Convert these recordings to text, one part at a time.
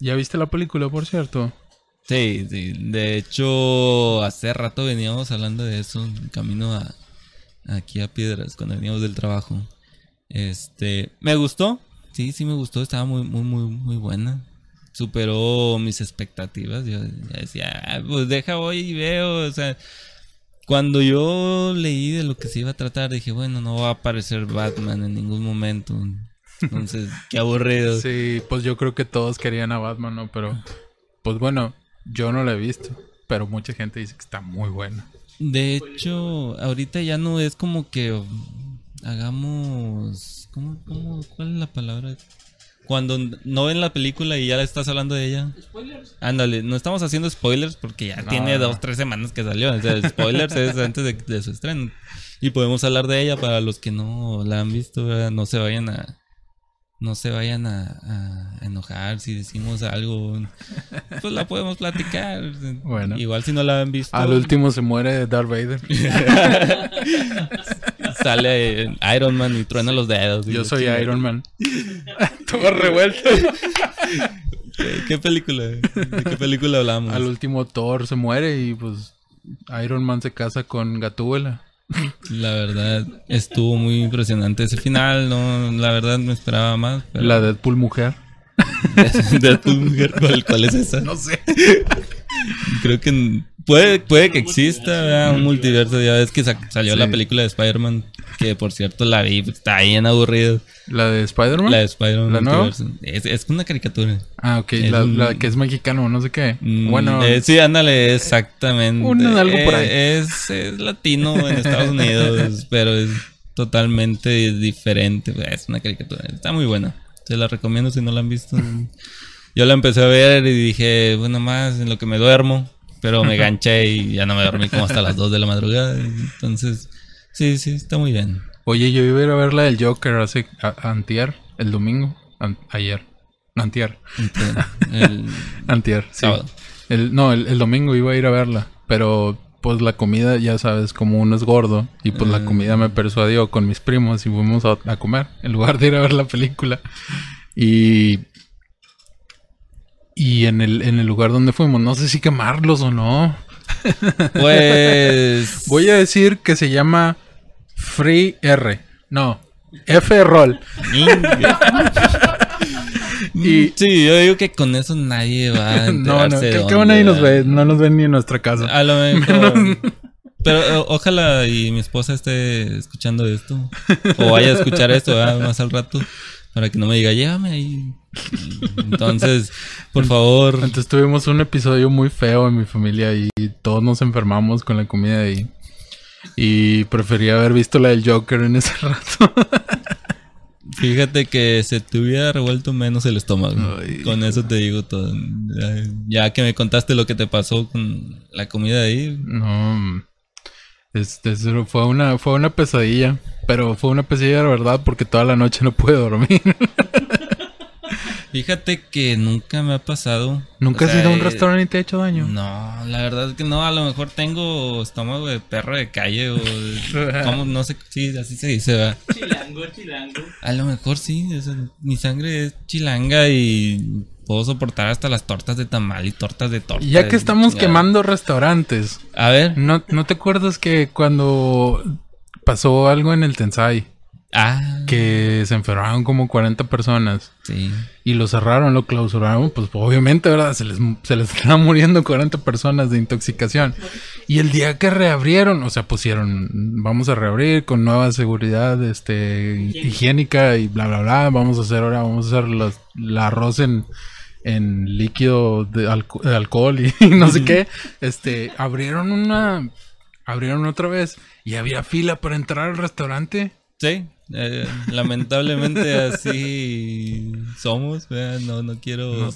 ¿ya viste la película, por cierto? Sí, sí. De hecho, hace rato veníamos hablando de eso, en camino aquí a Piedras, cuando veníamos del trabajo. Este, me gustó. Sí, sí me gustó. Estaba muy, muy, muy, muy buena. Superó mis expectativas. Yo ya decía, "Ah, pues deja voy y veo. O sea, cuando yo leí de lo que se iba a tratar, dije, bueno, no va a aparecer Batman en ningún momento. Entonces, qué aburrido. Sí, pues yo creo que todos querían a Batman, ¿no? Pero, pues bueno, yo no la he visto. Pero mucha gente dice que está muy buena. De hecho, ahorita ya no es como que hagamos. ¿Cómo, cómo, ¿Cuál es la palabra? Cuando no ven la película y ya estás hablando de ella. Ándale, no estamos haciendo spoilers porque ya No. tiene dos, tres semanas que salió. O sea, spoilers es antes de, de su estreno. Y podemos hablar de ella para los que no la han visto. ¿verdad? No se vayan a. No se vayan a, a enojar si decimos algo. Pues la podemos platicar. Bueno. Igual si no la han visto. Al último se muere Darth Vader. Sale Iron Man y truena los dedos. Yo soy. Iron Man. Todo revuelto. ¿Qué, qué película? ¿De qué película hablamos? Al último Thor se muere y pues Iron Man se casa con Gatúbela. La verdad, estuvo muy impresionante ese final. No, la verdad no esperaba más. Pero La Deadpool mujer. Deadpool mujer, ¿cuál, cuál es esa? No sé. Creo que puede, puede que exista ¿verdad? un multiverso. Ya ves que sa- salió Sí. la película de Spider-Man, que por cierto la vi, pues, está bien aburrido. ¿La de Spider-Man? La de Spider-Man. ¿La nueva? Es, es una caricatura. Ah, ok. Es La, un- la que es mexicano, no sé qué. Mm, Bueno, eh, sí, ándale, exactamente. Un- algo por ahí. Eh, Es, es latino en Estados Unidos, pero es totalmente diferente. Es una caricatura. Está muy buena. Se la recomiendo si no la han visto. Yo la empecé a ver y dije, bueno, más en lo que me duermo. Pero me ganché y ya no me dormí como hasta las 2 de la madrugada. Entonces, sí, sí, está muy bien. oye, yo iba a ir a ver la del Joker hace a- antier, el domingo. An- ayer. Antier. El Antier, sí. sábado. El, no, el, el domingo iba a ir a verla. Pero pues la comida, ya sabes, como uno es gordo. Y pues la Ah. comida me persuadió con mis primos y fuimos a, a comer. En lugar de ir a ver la película. Y... Y en el, en el lugar donde fuimos, no sé si quemarlos o no. Pues. Voy a decir que se llama Free R. No, F Roll. Y Sí, yo digo que con eso nadie va a no, no, que, que ahí nos ve, no nos ven ni en nuestra casa. A lo mejor. Pero ojalá y mi esposa esté escuchando esto. O vaya a escuchar esto ¿verdad? más al rato. Para que no me diga, llévame ahí. Entonces, por favor. Entonces tuvimos un episodio muy feo en mi familia y todos nos enfermamos con la comida ahí. Y prefería haber visto la del Joker en ese rato. Fíjate que se te hubiera revuelto menos el estómago. Ay. Con eso te digo todo. Ya, ya que me contaste lo que te pasó con la comida ahí. No. Este fue una, fue una pesadilla. Pero fue una pesadilla de verdad porque toda la noche no pude dormir. Fíjate que nunca me ha pasado. ¿Nunca O has sea, ido a un eh, restaurante y te ha hecho daño? No, la verdad es que no. A lo mejor tengo estómago de perro de calle o. ¿Cómo? No sé. Sí, así se dice, ¿verdad? Chilango, chilango. A lo mejor sí. o sea, mi sangre es chilanga y puedo soportar hasta las tortas de tamal y tortas de torta. Ya que de estamos quemando restaurantes, A ver. ¿no, ¿no te acuerdas que cuando pasó algo en el Tensai? Ah. Que se enfermaron como 40 personas Sí. y lo cerraron, lo clausuraron, pues obviamente, ¿verdad? Se les, se les estaban muriendo 40 personas de intoxicación. Y el día que reabrieron, o sea, pusieron, vamos a reabrir con nueva seguridad este, higiénica y bla, bla, bla. Vamos a hacer ahora, vamos a hacer los, el arroz en, en líquido de, alco- de alcohol y no sé qué. Este, abrieron una, abrieron otra vez y había fila para entrar al restaurante. Sí. eh, lamentablemente así somos. No, no quiero.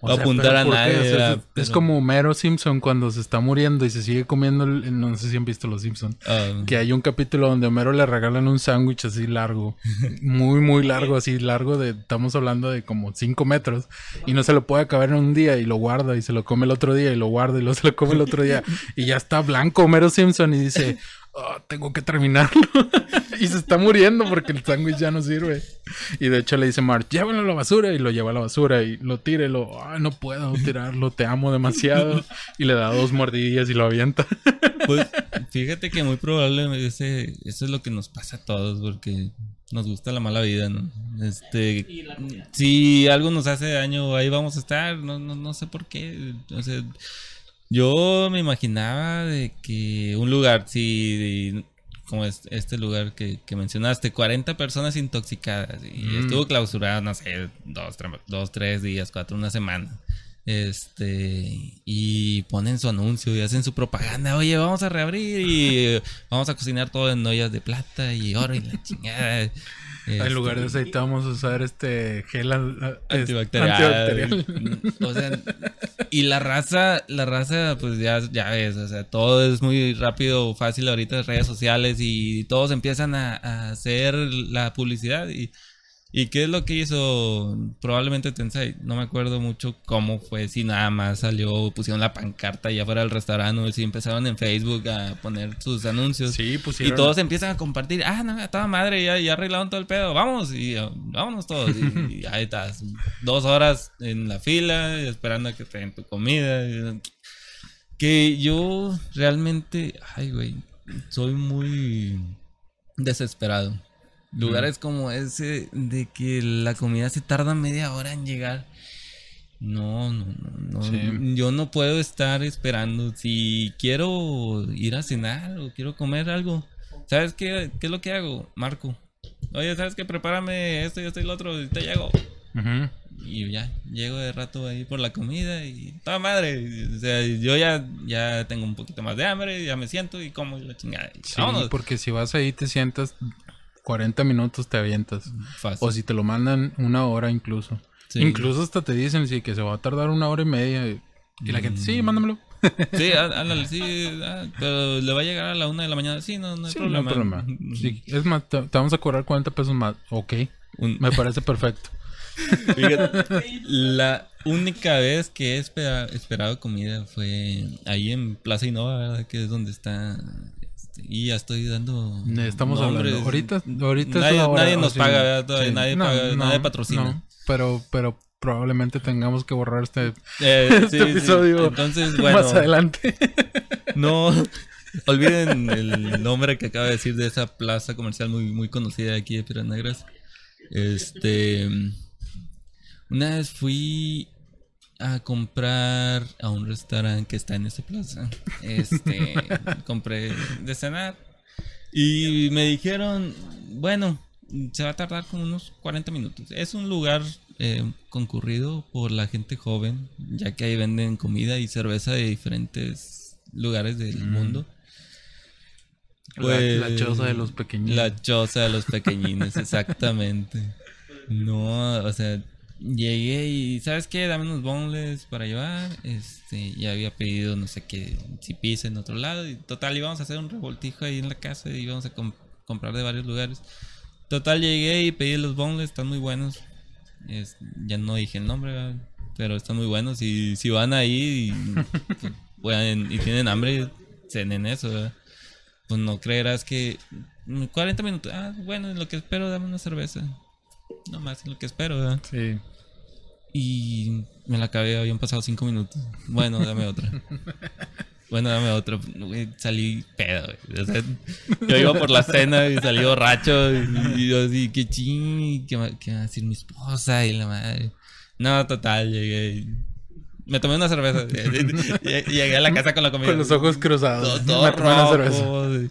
O sea, apuntar a nadie. O sea, es, como Homero Simpson cuando se está muriendo y se sigue comiendo. el- no sé si han visto los Simpson. Ah, Que hay un capítulo donde Homero le regalan un sándwich así largo. Muy, muy largo, así largo de. Estamos hablando de como 5 metros. Y no se lo puede acabar en un día y lo guarda y se lo come el otro día y lo guarda y luego se lo come el otro día. Y ya está blanco Homero Simpson y dice. "Ah, tengo que terminarlo. y se está muriendo porque el sándwich ya no sirve. Y de hecho le dice Marge, llévalo a la basura. Y lo lleva a la basura y lo tira y lo, "Ay, no puedo tirarlo, te amo demasiado. y le da dos mordidillas y lo avienta. Pues fíjate que muy probable ese, eso es lo que nos pasa a todos, porque nos gusta la mala vida, ¿no? Este, si algo nos hace daño, ahí vamos a estar, no, no, no sé por qué. O sea, yo me imaginaba de que un lugar, sí, como es- este lugar que, que mencionaste, 40 personas intoxicadas y Mm. estuvo clausurado, no sé, dos, tre- dos, tres días, cuatro, una semana. Este, y ponen su anuncio y hacen su propaganda. Oye, vamos a reabrir y vamos a cocinar todo en ollas de plata y oro y la chingada. En lugar de Este, aceite vamos a usar este gel antibacterial. antibacterial. O sea, y la raza, la raza, pues ya, ya ves, o sea, todo es muy rápido, fácil ahorita, redes sociales y todos empiezan a, a hacer la publicidad y, y qué es lo que hizo probablemente Tensei, no me acuerdo mucho cómo fue, si nada más salió, pusieron la pancarta allá fuera del restaurante, o si empezaron en Facebook a poner sus anuncios. Sí, pues Y todos empiezan a compartir, ah, no, a toda madre, ya, ya arreglaron todo el pedo, vamos, y uh, vámonos todos. Y, y ahí estás, dos horas en la fila, esperando a que te den tu comida. Que yo realmente, ay, güey, soy muy desesperado. Lugares como ese de que la comida se tarda media hora en llegar. No, no, no, no. Sí. Yo no puedo estar esperando. Si quiero ir a cenar o quiero comer algo, ¿sabes qué, qué es lo que hago? Marco. Oye, ¿sabes qué? Prepárame esto y esto y lo otro y te llego. Y ya, llego de rato ahí por la comida y toda madre. O sea, yo ya, ya tengo un poquito más de hambre, ya me siento y como y la chingada. Y Sí, porque si vas ahí te sientas 40 minutos te avientas. Fácil. O si te lo mandan una hora incluso. Sí. Incluso hasta te dicen sí, que se va a tardar una hora y media. Y y la gente, Mm. sí, mándamelo. Sí, ándale, sí, ah, pero le va a llegar a la una de la mañana. Sí, no, no hay Sí, no hay problema. problema. Sí, es más, te, te vamos a cobrar 40 pesos más. Ok, Un- me parece perfecto. Fíjate, la única vez que he espera- esperado comida fue ahí en Plaza Innova, ¿verdad? Que es donde está. Y ya estoy dando. Estamos nombres. hablando. Ahorita, ahorita Nadie- hora, nos paga, ¿verdad? Todavía nadie paga, nadie patrocina. no, pero, pero probablemente tengamos que borrar este, Eh, este sí, sí. episodio Entonces, bueno. más adelante. No, olviden el nombre que acaba de decir de esa plaza comercial muy, muy conocida de aquí de Piedras Negras. Este. Una vez fui a comprar a un restaurante que está en esa plaza. Este. compré de cenar. Y me dijeron, bueno, se va a tardar como unos 40 minutos. Es un lugar eh, concurrido por la gente joven, ya que ahí venden comida y cerveza de diferentes lugares del Mm. mundo. La- la choza de los pequeñines. La choza de los pequeñines, exactamente. No, o sea, llegué y ¿sabes qué? Dame unos boneless para llevar. Este, ya había pedido no sé qué, si pizza en otro lado. Y total, íbamos a hacer un revoltijo ahí en la casa y íbamos a com- comprar de varios lugares. Total, llegué y pedí los boneless, están muy buenos. Es- ya no dije el nombre, ¿verdad? pero están muy buenos. Y si van ahí y, pues, pueden- y tienen hambre, cenen eso, ¿verdad? Pues no creerás que mm, 40 minutos. Ah, bueno, en lo que espero, dame una cerveza. No más en lo que espero, ¿verdad? Sí. Y me la acabé, habían pasado 5 minutos. Bueno, dame otra. Bueno, dame otra. Salí pedo, güey. O sea, yo iba por la cena y salí borracho. Y, y yo así, qué ching, ¿qué, va- qué va a decir mi esposa? Y la madre. No, total, llegué. y Me tomé una cerveza. Llegué a la casa con la comida. Con los ojos cruzados. Todo, todo Me tomé una cerveza.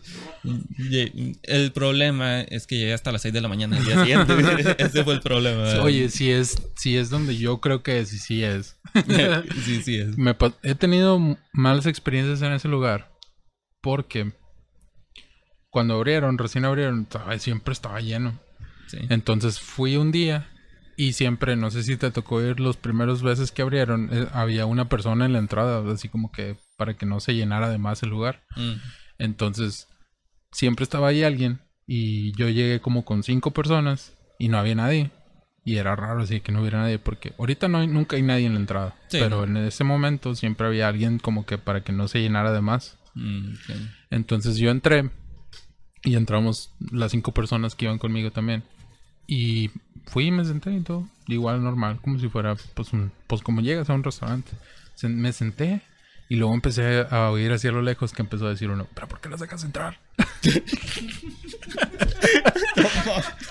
El problema es que llegué hasta las 6 de la mañana del día siguiente. Ese fue el problema. Oye, si es, si es donde yo creo que es, y sí es. sí, sí es. Me he tenido malas experiencias en ese lugar. Porque cuando abrieron, recién abrieron, siempre estaba lleno. Sí. Entonces fui un día y siempre, no sé si te tocó ir los primeros veces que abrieron, eh, había una persona en la entrada, así como que para que no se llenara de más el lugar. Mm. Entonces, siempre estaba ahí alguien y yo llegué como con cinco personas y no había nadie. Y era raro así que no hubiera nadie porque ahorita no hay, nunca hay nadie en la entrada. Sí, pero no. en ese momento siempre había alguien como que para que no se llenara de más. Mm. Entonces yo entré Y entramos las cinco personas que iban conmigo también. Y fui y me senté y todo. Igual normal, como si fuera, pues, un, pues como llegas a un restaurante. Se- me senté y luego empecé a oír hacia lo lejos que empezó a decir uno, ¿pero por qué las dejas entrar?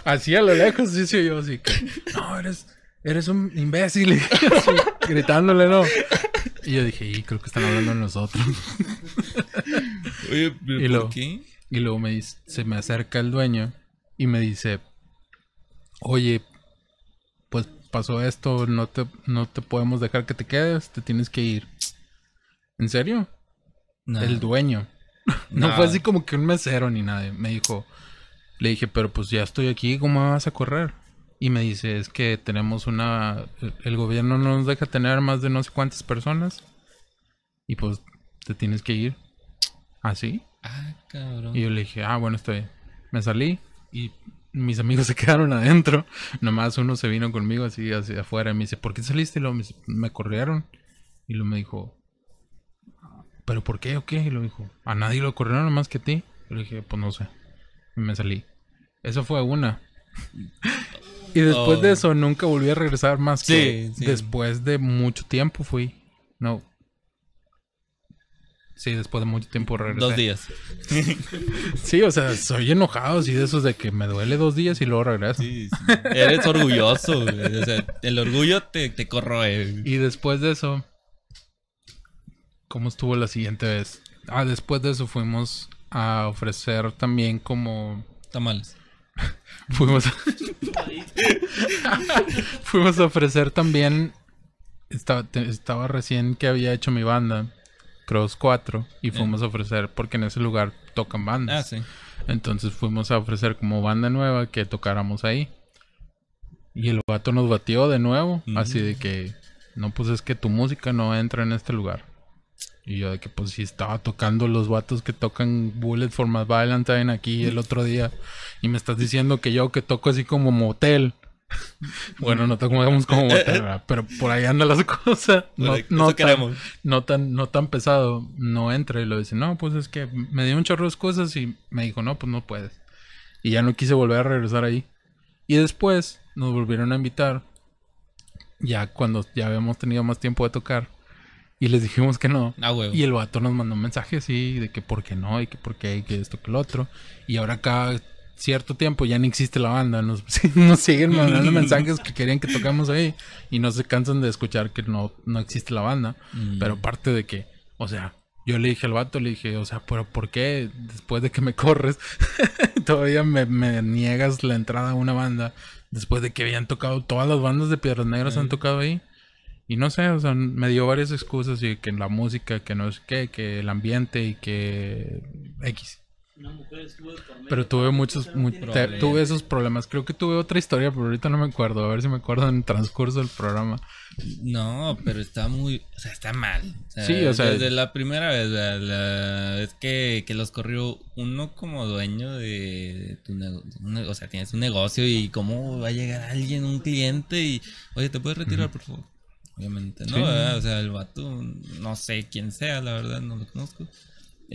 así a lo lejos, sí, sí, yo así que, no, eres, eres un imbécil. Así, gritándole, ¿no? Y yo dije, y creo que están hablando de nosotros. Oye, ¿pero Y ¿por luego- qué? Y luego me dice, se me acerca el dueño y me dice, oye, pues pasó esto, no te, no te podemos dejar que te quedes, te tienes que ir. ¿En serio? No. El dueño. no No. fue así como que un mesero ni nada. Me dijo, le dije, pero pues ya estoy aquí, ¿cómo me vas a correr? Y me dice, es que tenemos una, el, gobierno no nos deja tener más de no sé cuántas personas. Y pues te tienes que ir. ¿Así? Ah, cabrón. Y yo le dije, ah, bueno, está bien. Me salí y mis amigos se quedaron adentro. Nomás uno se vino conmigo así hacia afuera y me dice, ¿por qué saliste? Y luego me, dice, "Me corrieron. Y luego me dijo, ¿pero por qué o qué? Y lo dijo, a nadie lo corrieron más que a ti. Y le dije, pues no sé. Y me salí. Eso fue una. y después Oh. de eso nunca volví a regresar más que Sí, sí. después de mucho tiempo fui. No. Sí, después de mucho tiempo regresé. Dos días. Sí, o sea, soy enojado, sí, de esos de que me duele dos días y luego regreso. Sí, sí. Eres orgulloso, güey. O sea, el orgullo te, te corroe. güey. Y después de eso, ¿cómo estuvo la siguiente vez? Ah, después de eso fuimos a ofrecer también como... Tamales. Fuimos a... fuimos a ofrecer también... Estaba, te- estaba recién que había hecho mi banda, Cross 4, y fuimos a ofrecer, porque en ese lugar tocan bandas. Ah, sí. Entonces fuimos a ofrecer como banda nueva que tocáramos ahí. Y el vato nos batió de nuevo. Así de que, no, pues es que tu música no entra en este lugar. Y yo de que, pues si estaba tocando los vatos que tocan Bullet for My Valentine aquí el otro día. Y me estás diciendo que yo que toco así como motel. bueno, no tocamos como motel, ¿verdad? pero por ahí andan las cosas. No, no tan- no tan, no tan pesado, no entra y lo dice, no, pues es que me dio un chorro de cosas y me dijo, no, pues no puedes. Y ya no quise volver a regresar ahí. Y después nos volvieron a invitar, ya cuando ya habíamos tenido más tiempo de tocar, y les dijimos que no. Ah. Y el vato nos mandó un mensaje así de que por qué no, y que por qué, y que esto, que lo otro. Y ahora cada cierto tiempo ya no existe la banda. Nos, nos siguen mandando mensajes que querían que tocamos ahí. Y no se cansan de escuchar que no, no existe la banda. Mm. Pero parte de que, o sea, yo le dije al vato, le dije, o sea, pero ¿por qué después de que me corres todavía me, me niegas la entrada a una banda? Después de que habían tocado, todas las bandas de Piedras Negras han tocado ahí. Y no sé, o sea, me dio varias excusas y que la música, que no sé qué, que el ambiente y que X. Pero tuve muchos, mu- te- Problemas. tuve esos problemas. Creo que tuve otra historia, pero ahorita no me acuerdo. A ver si me acuerdo en el transcurso del programa. No, pero está muy. O sea, está mal. O sea, Sí, o sea- Desde la primera vez, la, la vez que, que los corrió uno como dueño de tu negocio. O sea, tienes un negocio y cómo va a llegar alguien, un cliente y. Oye, ¿te puedes retirar, por favor? Obviamente, ¿no? O sea, el vato, no sé quién sea, la verdad, no lo conozco.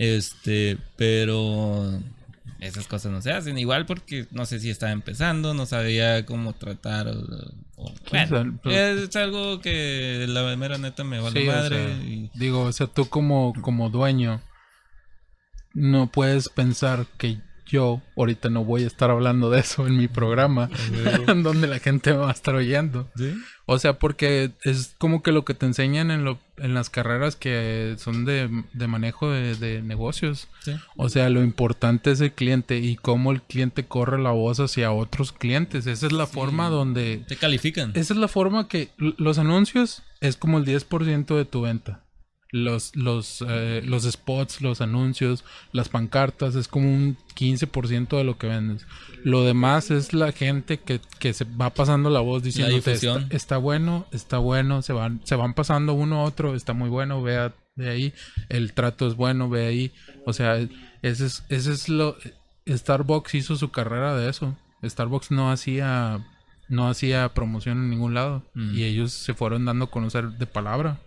Este, pero. Esas cosas no se hacen. Igual porque no sé si estaba empezando, no sabía cómo tratar. O, bueno, pero- es algo que la mera neta me vale Sí, o madre. sea, y- Digo, o sea, tú como, como dueño no puedes pensar que yo ahorita no voy a estar hablando de eso en mi programa, donde la gente me va a estar oyendo. O sea, porque es como que lo que te enseñan en, lo, en las carreras que son de, de manejo de, de negocios. Sí. O sea, lo importante es el cliente y cómo el cliente corre la voz hacia otros clientes. Esa es la forma donde... Te califican. Esa es la forma que los anuncios es como el 10% de tu venta. Los, los, eh, los spots, los anuncios, las pancartas es como un 15% de lo que vendes. Lo demás es la gente que, que se va pasando la voz diciendo está, bueno, está bueno, se van, se van pasando uno a otro, está muy bueno, vea de ahí, el trato es bueno, ve ahí. O sea, ese es, ese es lo Starbucks hizo su carrera de eso. Starbucks no hacía no hacía promoción en ningún lado Mm. y ellos se fueron dando a conocer de palabra.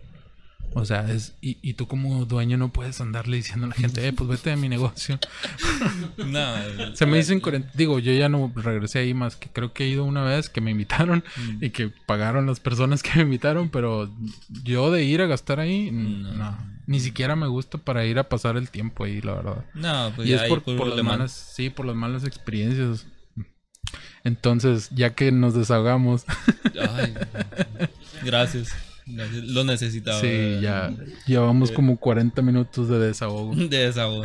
O sea, es, y, y tú como dueño no puedes andarle diciendo a la gente, eh, pues vete de mi negocio. No, Se me dicen 40, digo, yo ya no regresé ahí más que creo que he ido una vez que me invitaron Mm. y que pagaron las personas que me invitaron, pero yo de ir a gastar ahí, no. No. Ni siquiera me gusta para ir a pasar el tiempo ahí, la verdad. no, pues y ya es ahí por, por las malas, sí, por las malas experiencias. Entonces, ya que nos desahogamos, Ay, gracias. Lo necesitaba. sí, ya llevamos como 40 minutos de desahogo. De desahogo,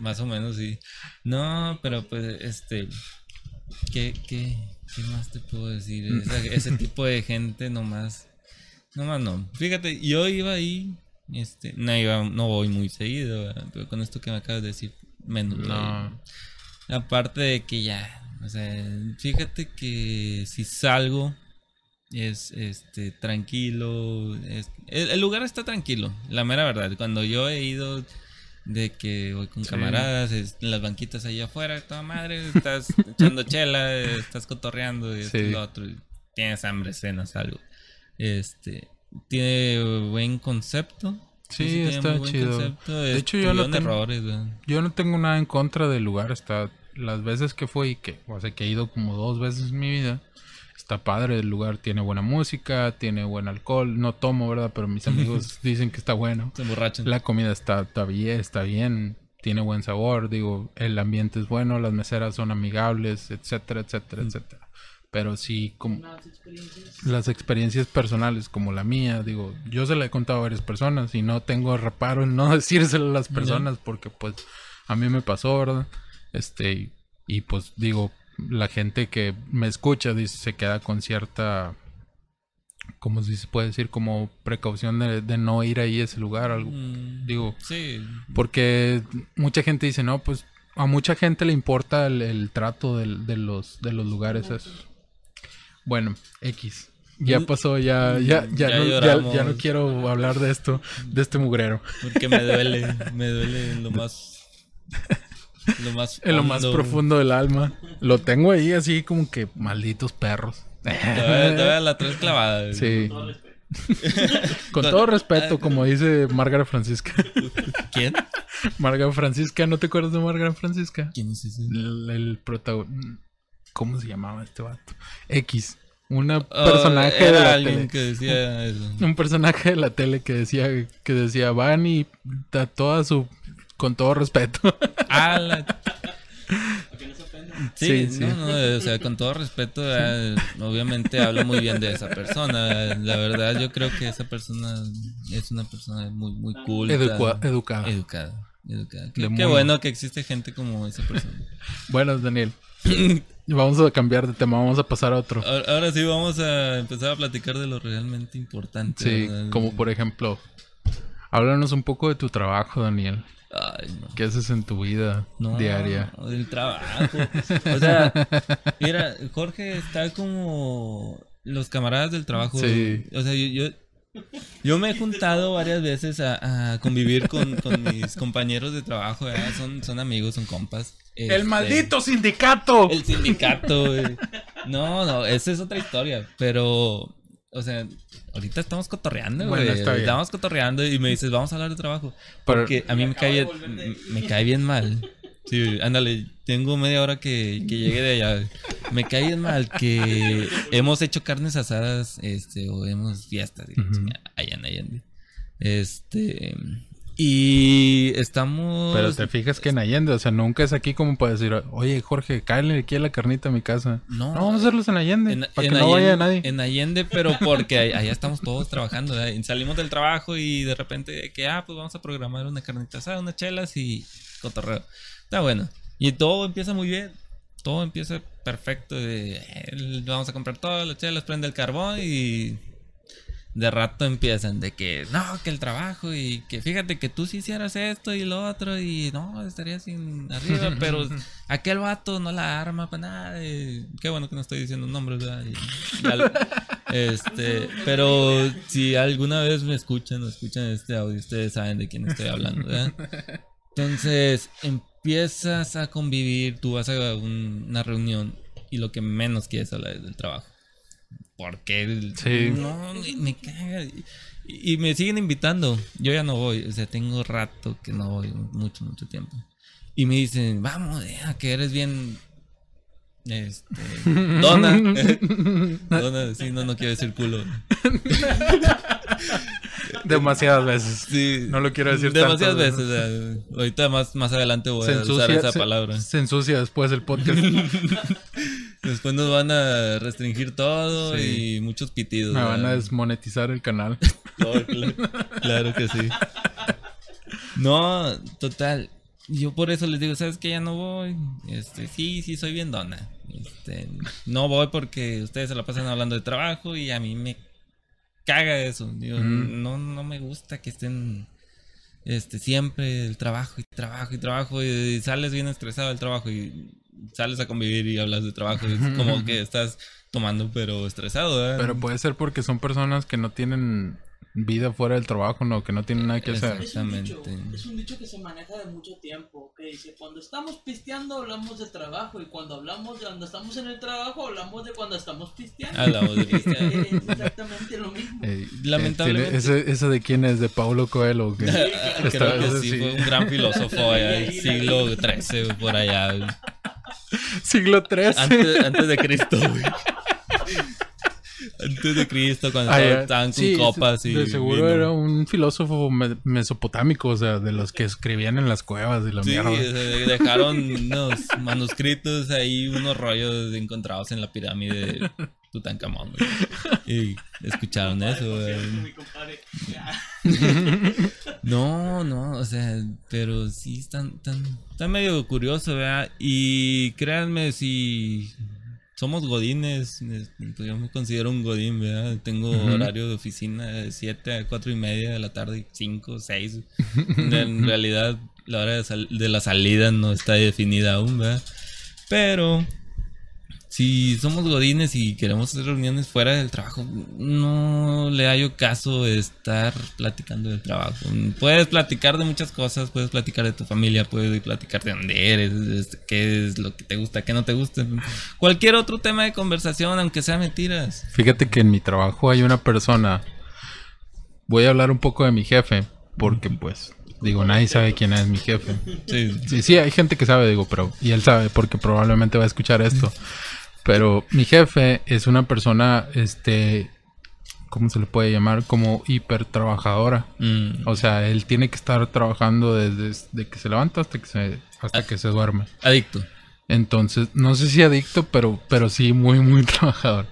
más o menos, sí. No, pero pues, este. ¿Qué, qué, qué más te puedo decir? Esa- ese tipo de gente nomás. Nomás no. Fíjate, yo iba ahí. Este, no, iba, no voy muy seguido, ¿verdad? pero con esto que me acabas de decir, menos. No. Aparte de que ya, o sea, fíjate que si salgo es este tranquilo, es- el, el lugar está tranquilo, la mera verdad. Cuando yo he ido de que voy con Sí. camaradas, es- las banquitas ahí afuera, toda madre, estás echando chela, estás cotorreando y esto y lo otro, y tienes hambre, cenas algo. Este tiene buen concepto. Sí, está chido. De es- hecho, yo no tengo-. Yo no tengo nada en contra del lugar. Está las veces que fui, que, o sea, que he ido como dos veces en mi vida. Está padre el lugar, tiene buena música, tiene buen alcohol. No tomo, ¿verdad? Pero mis amigos dicen que está bueno. Se emborrachan. La comida está, está bien, está bien, tiene buen sabor, digo, el ambiente es bueno, las meseras son amigables, etcétera, etcétera, etcétera. Pero sí, como las experiencias personales como la mía, digo, yo se la he contado a varias personas y no tengo reparo en no decírselo a las personas porque pues a mí me pasó, ¿verdad? Este, y, y, pues digo, la gente que me escucha dice, se queda con cierta, ¿cómo se puede decir? Como precaución de, de no ir ahí a ese lugar, algo. Mm, Digo, Sí, porque mucha gente dice, no, pues a mucha gente le importa el, el trato del- de, los, de los lugares esos. Bueno, X. Ya pasó, ya, ya, ya, Ya no, ya, ya no quiero hablar de esto, de este mugrero. porque me duele, me duele lo más. Lo más. En lo más profundo del alma. Lo tengo ahí así como que malditos perros. Todavía, todavía la traes clavada. Sí. Con todo respeto, como dice Margaret Francisca. ¿Quién? Margaret Francisca, ¿no te acuerdas de Margaret Francisca? ¿Quién es ese? El, el protagonista. ¿Cómo se llamaba este vato? X. Una Oh, personaje de era la alguien tele. que decía eso. Un personaje de la tele que decía que decía van y da toda su con todo respeto. Ah, la- Sí, Sí, sí. no, no, o sea, con todo respeto, eh, obviamente hablo muy bien de esa persona. La verdad, yo creo que esa persona es una persona muy, muy cool. Educua- educada. Educada. educada. Qué, bueno que existe gente como esa persona. bueno, Daniel. Vamos a cambiar de tema, vamos a pasar a otro. Ahora, ahora sí vamos a empezar a platicar de lo realmente importante. Sí, ¿verdad? como por ejemplo, háblanos un poco de tu trabajo, Daniel. Ay, no. ¿Qué haces en tu vida No, diaria? del trabajo. O sea, mira, Jorge está como los camaradas del trabajo. Sí. O sea, yo, yo, yo me he juntado varias veces a, a convivir con, con mis compañeros de trabajo. Son, son amigos, son compas. Este, ¡El maldito sindicato! El sindicato, güey. No, no, esa es otra historia. Pero, o sea, ahorita estamos cotorreando, güey. Bueno. Estamos cotorreando y me dices, vamos a hablar de trabajo. Pero- Porque a mí me cae bien, me cae bien mal. Sí, ándale, tengo media hora que, que llegué de allá. Me cae bien mal que hemos hecho carnes asadas, este, o hemos fiestas, Ujú. chingada, allá Allende. Este, y estamos... Pero te fijas que en Allende, o sea, nunca es aquí como para decir, oye, Jorge, cállale aquí a la carnita a mi casa. No. vamos a hacerlos en Allende, En, para en que no vaya Allende- nadie. En Allende, pero porque allá estamos todos trabajando. Salimos del trabajo y de repente de que, ah, pues vamos a programar una carnita asada, unas chelas y cotorreo. Está bueno. Y todo empieza muy bien. Todo empieza perfecto. de, eh, vamos a comprar todas las chelas, prende el carbón y de rato empiezan de que no, que el trabajo y que fíjate que tú sí hicieras esto y lo otro y no, estaría sin arriba, pero aquel vato no la arma para nada. y qué bueno que no estoy diciendo nombres, ¿verdad? Y- este, pero si alguna vez me escuchan o escuchan este audio, ustedes saben de quién estoy hablando, ¿verdad? Entonces empiezas a convivir, tú vas a un- una reunión y lo que menos quieres hablar es del trabajo. ¿Por qué? Sí. No, me, me caga. Y, y me siguen invitando. Yo ya no voy. O sea, tengo rato que no voy. Mucho, mucho tiempo. Y me dicen, vamos, ya, que eres bien. Este. Dona. Dona, sí, no, no quiero decir culo. Demasiadas veces. Sí. No lo quiero decir Demasiadas veces. ahorita más, más adelante voy Se a usar esa se- palabra. se ensucia después el podcast. Después nos van a restringir todo Sí. y muchos pitidos. Me van a desmonetizar el canal. Claro, claro que sí. No, total. Yo por eso les digo, ¿sabes qué? Ya no voy. Este, sí, sí, soy bien dona. Este, no voy porque ustedes se la pasan hablando de trabajo y a mí me caga eso. Digo, no, no me gusta que estén este, siempre el trabajo y trabajo y trabajo y, sales bien estresado del trabajo y sales a convivir y hablas de trabajo. Es como que estás tomando pero estresado, ¿verdad? Pero puede ser porque son personas que no tienen vida fuera del trabajo, no, que no tienen nada que hacer. Es un, dicho, Exactamente. es un dicho que se maneja de mucho tiempo, que dice, cuando estamos pisteando hablamos de trabajo y cuando hablamos de cuando estamos en el trabajo hablamos de cuando estamos pisteando. Hablamos de Es, pistear. es exactamente lo mismo. Eh, Lamentablemente. eh, tiene- ese, ese de quién es, de Paulo Coelho. que- Creo Está- que sí, sí. fue un gran filósofo allá del siglo XIII, por allá. Siglo III. Antes, antes de Cristo, güey. Antes de Cristo, cuando Ah, estaban, con copas y. De seguro vino. era un filósofo me- mesopotámico, o sea, de los que escribían en las cuevas y la Sí, mierda. o sea, dejaron unos manuscritos ahí, unos rollos encontrados en la pirámide de Tutankamón. güey. Y escucharon Compadre, eso. No, no, o sea, pero sí están tan, tan medio curioso, ¿verdad? Y créanme, si somos godines, es- pues yo me considero un godín, ¿verdad? Tengo horario de oficina de 7 a 4 y media de la tarde, 5, 6. En realidad, la hora de, sal- de la salida no está definida aún, ¿verdad? Pero si somos godines y queremos hacer reuniones fuera del trabajo, no le hallo caso estar platicando del trabajo. Puedes platicar de muchas cosas, puedes platicar de tu familia, puedes platicar de dónde eres, qué es lo que te gusta, qué no te gusta. Cualquier otro tema de conversación, aunque sea mentiras. Fíjate que en mi trabajo hay una persona. Voy a hablar un poco de mi jefe, porque pues, digo, nadie sabe quién es mi jefe. Sí, Sí, sí, hay gente que sabe, digo, pero. Y él sabe, porque probablemente va a escuchar esto. Pero mi jefe es una persona, este. ¿Cómo se le puede llamar? Como hiper trabajadora. Mm, O sea, él tiene que estar trabajando desde, desde que se levanta hasta que se, hasta que se duerme. adicto. Entonces, no sé si adicto, pero, pero sí muy, muy trabajador.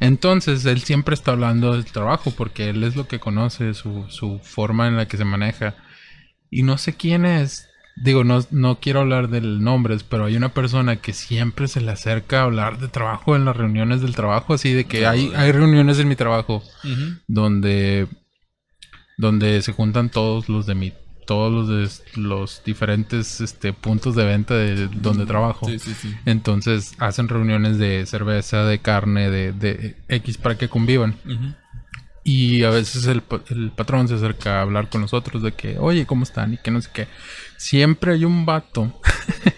Entonces, él siempre está hablando del trabajo porque él es lo que conoce, su, su forma en la que se maneja. Y no sé quién es. Digo, no, no quiero hablar de nombres, pero hay una persona que siempre se le acerca a hablar de trabajo en las reuniones del trabajo, así de que hay, hay reuniones en mi trabajo donde donde se juntan todos los de mi todos los de los diferentes este puntos de venta de donde trabajo. Sí, sí, sí. entonces hacen reuniones de cerveza de carne de, de x para que convivan. Y a veces el, el patrón se acerca a hablar con nosotros de que oye cómo están y que no sé qué siempre hay un vato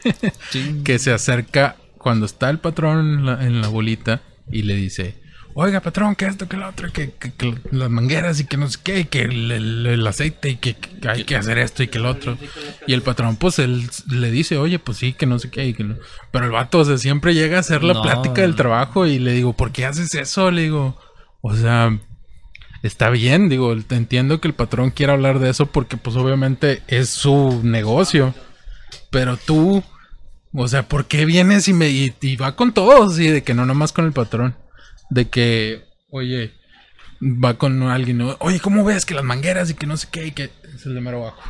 que se acerca cuando está el patrón en la, en la bolita y le dice, oiga patrón, que esto, que lo otro, que, que- que las mangueras y que no sé qué, y que el, el- el aceite y que, que hay que hacer esto y que lo otro. Y el patrón pues él le dice, oye, pues sí, que no sé qué, y que no. Pero el vato, o sea, siempre llega a hacer la No. plática del trabajo y le digo, ¿por qué haces eso? Le digo, o sea... Está bien, digo, entiendo que el patrón quiera hablar de eso porque pues obviamente es su negocio. Pero tú, o sea, ¿por qué vienes y me y, va con todos? Y de que no nomás con el patrón. De que, oye, va con alguien, oye, ¿cómo ves que las mangueras y que no sé qué? Y que es el de mero abajo.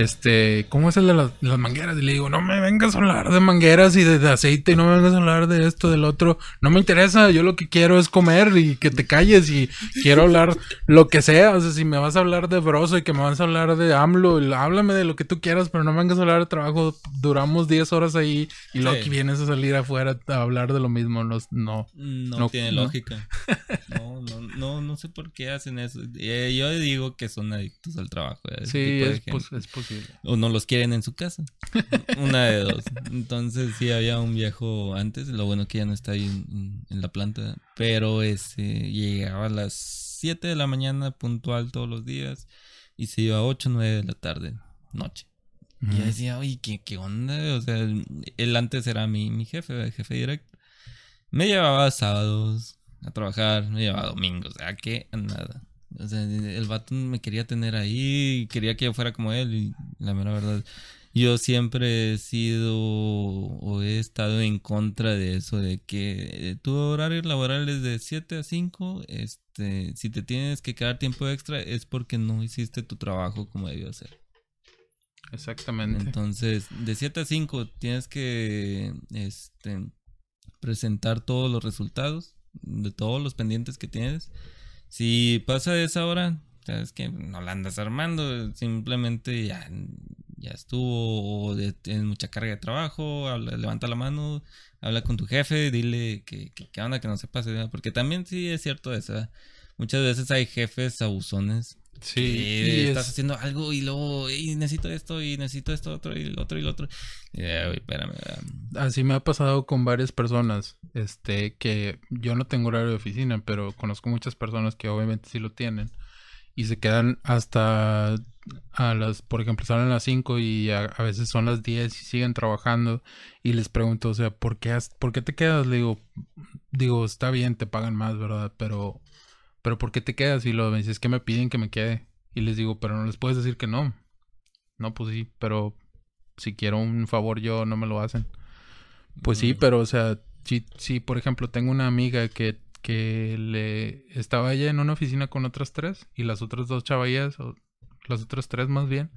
Este, ¿cómo es el de las, las mangueras? Y le digo, no me vengas a hablar de mangueras y de, de aceite y no me vengas a hablar de esto, del otro. No me interesa, yo lo que quiero es comer y que te calles y quiero hablar lo que sea. O sea, si me vas a hablar de Broso y que me vas a hablar de AMLO, háblame de lo que tú quieras, pero no me vengas a hablar de trabajo. Duramos 10 horas ahí y luego Sí. que vienes a salir afuera a hablar de lo mismo. No, no. No, No, tiene no. lógica. No, no, no, no sé por qué hacen eso. Eh, yo digo que son adictos al trabajo. eh, Sí, es, pos- es posible. O no los quieren en su casa. Una de dos. Entonces sí había un viejo antes. Lo bueno que ya no está ahí en, en la planta. Pero ese llegaba a las 7 de la mañana puntual todos los días. Y se iba a 8 o 9 de la tarde, noche. Y yo decía, oye, ¿qué, qué onda? O sea, él, él antes era mi, mi jefe, el jefe directo. Me llevaba sábados a trabajar, me llevaba domingos, o sea, que nada. O sea, el vato me quería tener ahí, quería que yo fuera como él, y la mera verdad, yo siempre he sido o he estado en contra de eso, de que tu horario laboral es de 7 a 5, este, si te tienes que quedar tiempo extra es porque no hiciste tu trabajo como debió ser. Exactamente. Entonces, de 7 a 5 tienes que este, presentar todos los resultados de todos los pendientes que tienes. Si pasa esa hora, sabes que no la andas armando, simplemente ya, ya estuvo, o de- tienes mucha carga de trabajo, habla- levanta la mano, habla con tu jefe, dile que, que, que onda, que no se pase, porque también sí es cierto eso. Muchas veces hay jefes abusones Sí, y estás es- haciendo algo y luego "Ey, necesito esto y necesito esto otro y lo otro y lo otro. Y, "Ay, güey, espérame. ¿verdad? así me ha pasado con varias personas, este, que yo no tengo horario de oficina, pero conozco muchas personas que obviamente sí lo tienen y se quedan hasta a las, por ejemplo, salen a las 5 y a, a veces son las 10 y siguen trabajando y les pregunto, o sea, ¿por qué, has- ¿por qué te quedas? Le digo, digo, está bien, te pagan más, ¿verdad? Pero, pero ¿por qué te quedas? Y lo me dices, es que me piden que me quede. Y les digo, pero no les puedes decir que no. No, pues sí, pero si quiero un favor yo, no me lo hacen. Pues sí, Mm. pero o sea, si, si por ejemplo tengo una amiga que, que le estaba ella en una oficina con otras tres y las otras dos chavallas, o las otras tres más bien,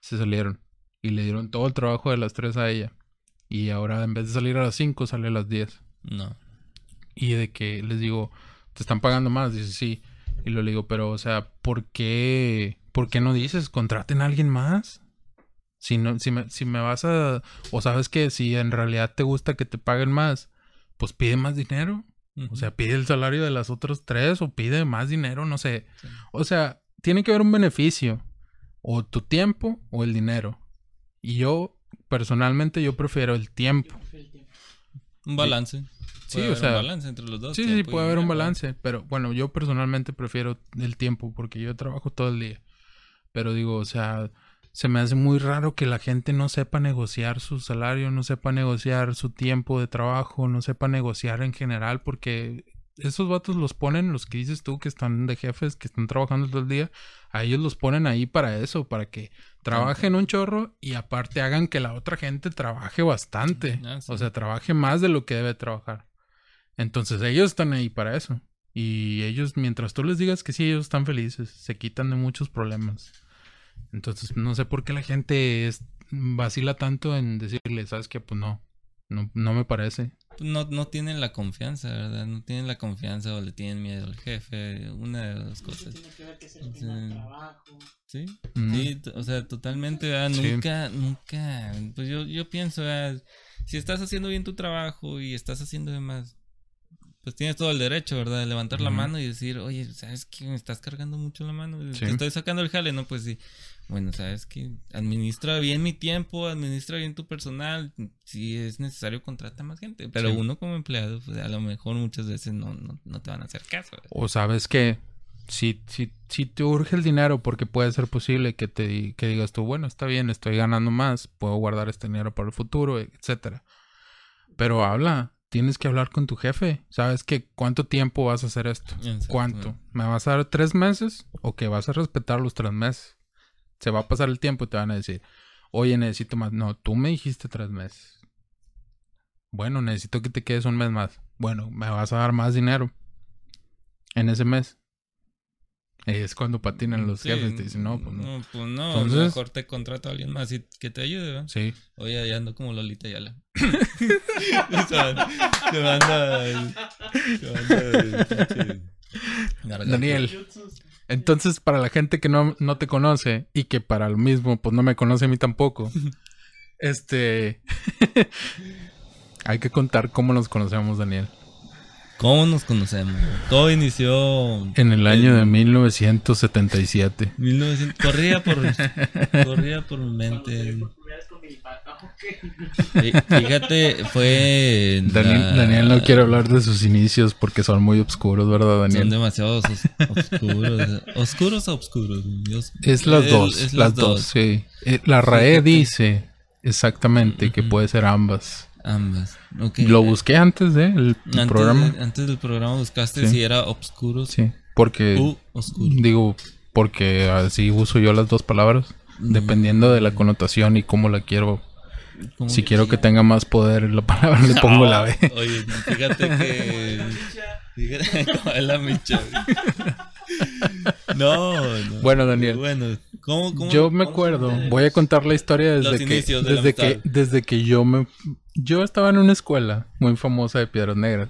se salieron y le dieron todo el trabajo de las tres a ella. Y ahora en vez de salir a las cinco, sale a las diez. No. Y de que les digo, ¿te están pagando más? Dice, sí. Y lo le digo, pero, o sea, ¿por qué, ¿por qué no dices, contraten a alguien más? Si, no, si, me, si me vas a... O sabes que si en realidad te gusta que te paguen más, pues pide más dinero. O sea, pide el salario de las otras tres o pide más dinero, no sé. Sí. O sea, tiene que haber un beneficio. O tu tiempo o el dinero. Y yo, personalmente, yo prefiero el tiempo. un balance. Sí, Puede o haber sea, un balance entre los dos. Sí, sí, puede haber un balance, pero bueno, yo personalmente prefiero el tiempo porque yo trabajo todo el día. Pero digo, o sea, se me hace muy raro que la gente no sepa negociar su salario, no sepa negociar su tiempo de trabajo, no sepa negociar en general, porque esos vatos los ponen, los que dices tú que están de jefes, que están trabajando todo el día, a ellos los ponen ahí para eso, para que trabajen un chorro y aparte hagan que la otra gente trabaje bastante. Ah, sí. O sea, trabaje más de lo que debe trabajar. Entonces ellos están ahí para eso. Y ellos, mientras tú les digas que sí, ellos están felices, se quitan de muchos problemas. Entonces, no sé por qué la gente es, vacila tanto en decirle, ¿sabes qué? Pues no, no, no me parece. No, no tienen la confianza, ¿verdad? No tienen la confianza o le tienen miedo al jefe. Una de las cosas. tiene que ver que es Sí. el primer trabajo. Sí. Mm. Sí, o sea, totalmente, ¿verdad? Sí. Nunca, nunca. Pues yo, yo pienso, ¿verdad? Si estás haciendo bien tu trabajo y estás haciendo de más, pues tienes todo el derecho, ¿verdad? De levantar la mano y decir, oye, ¿sabes qué? Me estás cargando mucho la mano. Sí. Te estoy sacando el jale, ¿no? Pues sí. Bueno, ¿sabes qué? Administra bien mi tiempo, administra bien tu personal. Si es necesario, contrata más gente. Pero Sí. uno como empleado, pues a lo mejor muchas veces no, no, no te van a hacer caso. ¿verdad? O sabes que si, si, si te urge el dinero, porque puede ser posible que te que digas tú, bueno, está bien, estoy ganando más, puedo guardar este dinero para el futuro, etcétera. Pero habla, tienes que hablar con tu jefe. ¿Sabes que cuánto tiempo vas a hacer esto? ¿Cuánto? ¿Me vas a dar tres meses o que vas a respetar los tres meses? Se va a pasar el tiempo y te van a decir, oye, necesito más. No, tú me dijiste tres meses. Bueno, necesito que te quedes un mes más. Bueno, me vas a dar más dinero en ese mes. Es cuando patinan los Sí, jefes. Te dicen, no, pues no. No, pues no. Entonces- mejor te contrato a alguien más y que te ayude, ¿verdad? Sí. Oye, ya ando como Lolita Yala. se manda. Se manda. Daniel. Entonces, para la gente que no, no te conoce y que para lo mismo, pues no me conoce a mí tampoco, este. hay que contar cómo nos conocemos, Daniel. ¿Cómo nos conocemos? Todo inició En el año de 1977. 1900. Corría por, corría por mi mente. Fí- Fíjate, fue. Daniel, la- Daniel no quiere hablar de sus inicios porque son muy oscuros, ¿verdad, Son Daniel? demasiado os- oscuros. ¿Oscuros o oscuros? Dios- Es las dos, es las dos, sí. Eh, La RAE Fíjate. dice exactamente que puede ser ambas. Ambas. Lo busqué antes de el Antes, programa. de- antes del programa buscaste Sí. si era oscuros Sí, porque u oscuro. digo, porque así uso yo las dos palabras, dependiendo de la connotación y cómo la quiero. ¿Cómo Si quiero que tenga más poder la palabra, le pongo la B. Oye, fíjate que. Fíjate cómo es la micha. No, no. Bueno, Daniel. Bueno, ¿cómo, cómo- Yo me acuerdo, voy a contar la historia desde que de desde que desde que yo me yo estaba en una escuela muy famosa de Piedras Negras.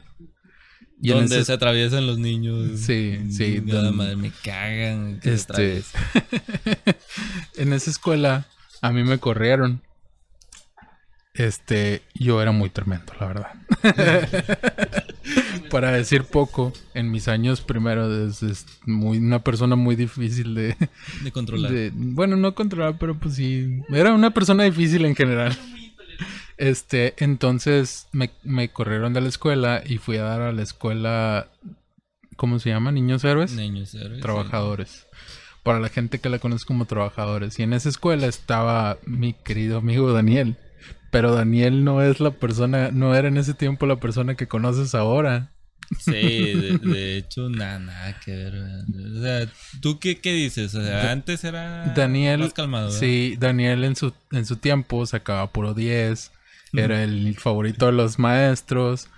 Y donde ese- se atraviesan los niños. Sí, sí, madre, me cagan. que Este, en esa escuela a mí me corrieron. Este, yo era muy tremendo, la verdad. Para decir poco, en mis años primero es, es muy una persona muy difícil de, De controlar. de- bueno, no controlar, pero pues sí, era una persona difícil en general. Este, entonces me, me corrieron de la escuela y fui a dar a la escuela, ¿cómo se llama? Niños héroes. Niños héroes, sí. trabajadores. Para la gente que la conoce como trabajadores. Y en esa escuela estaba mi querido amigo Daniel. Pero Daniel no es la persona, no era en ese tiempo la persona que conoces ahora. Sí, de, de hecho, nada, nada que ver. ¿verdad? O sea, ¿tú qué, qué dices? O sea, antes era Daniel, más calmado. ¿verdad? sí, Daniel en su, en su tiempo sacaba puro 10. Era el favorito de los maestros.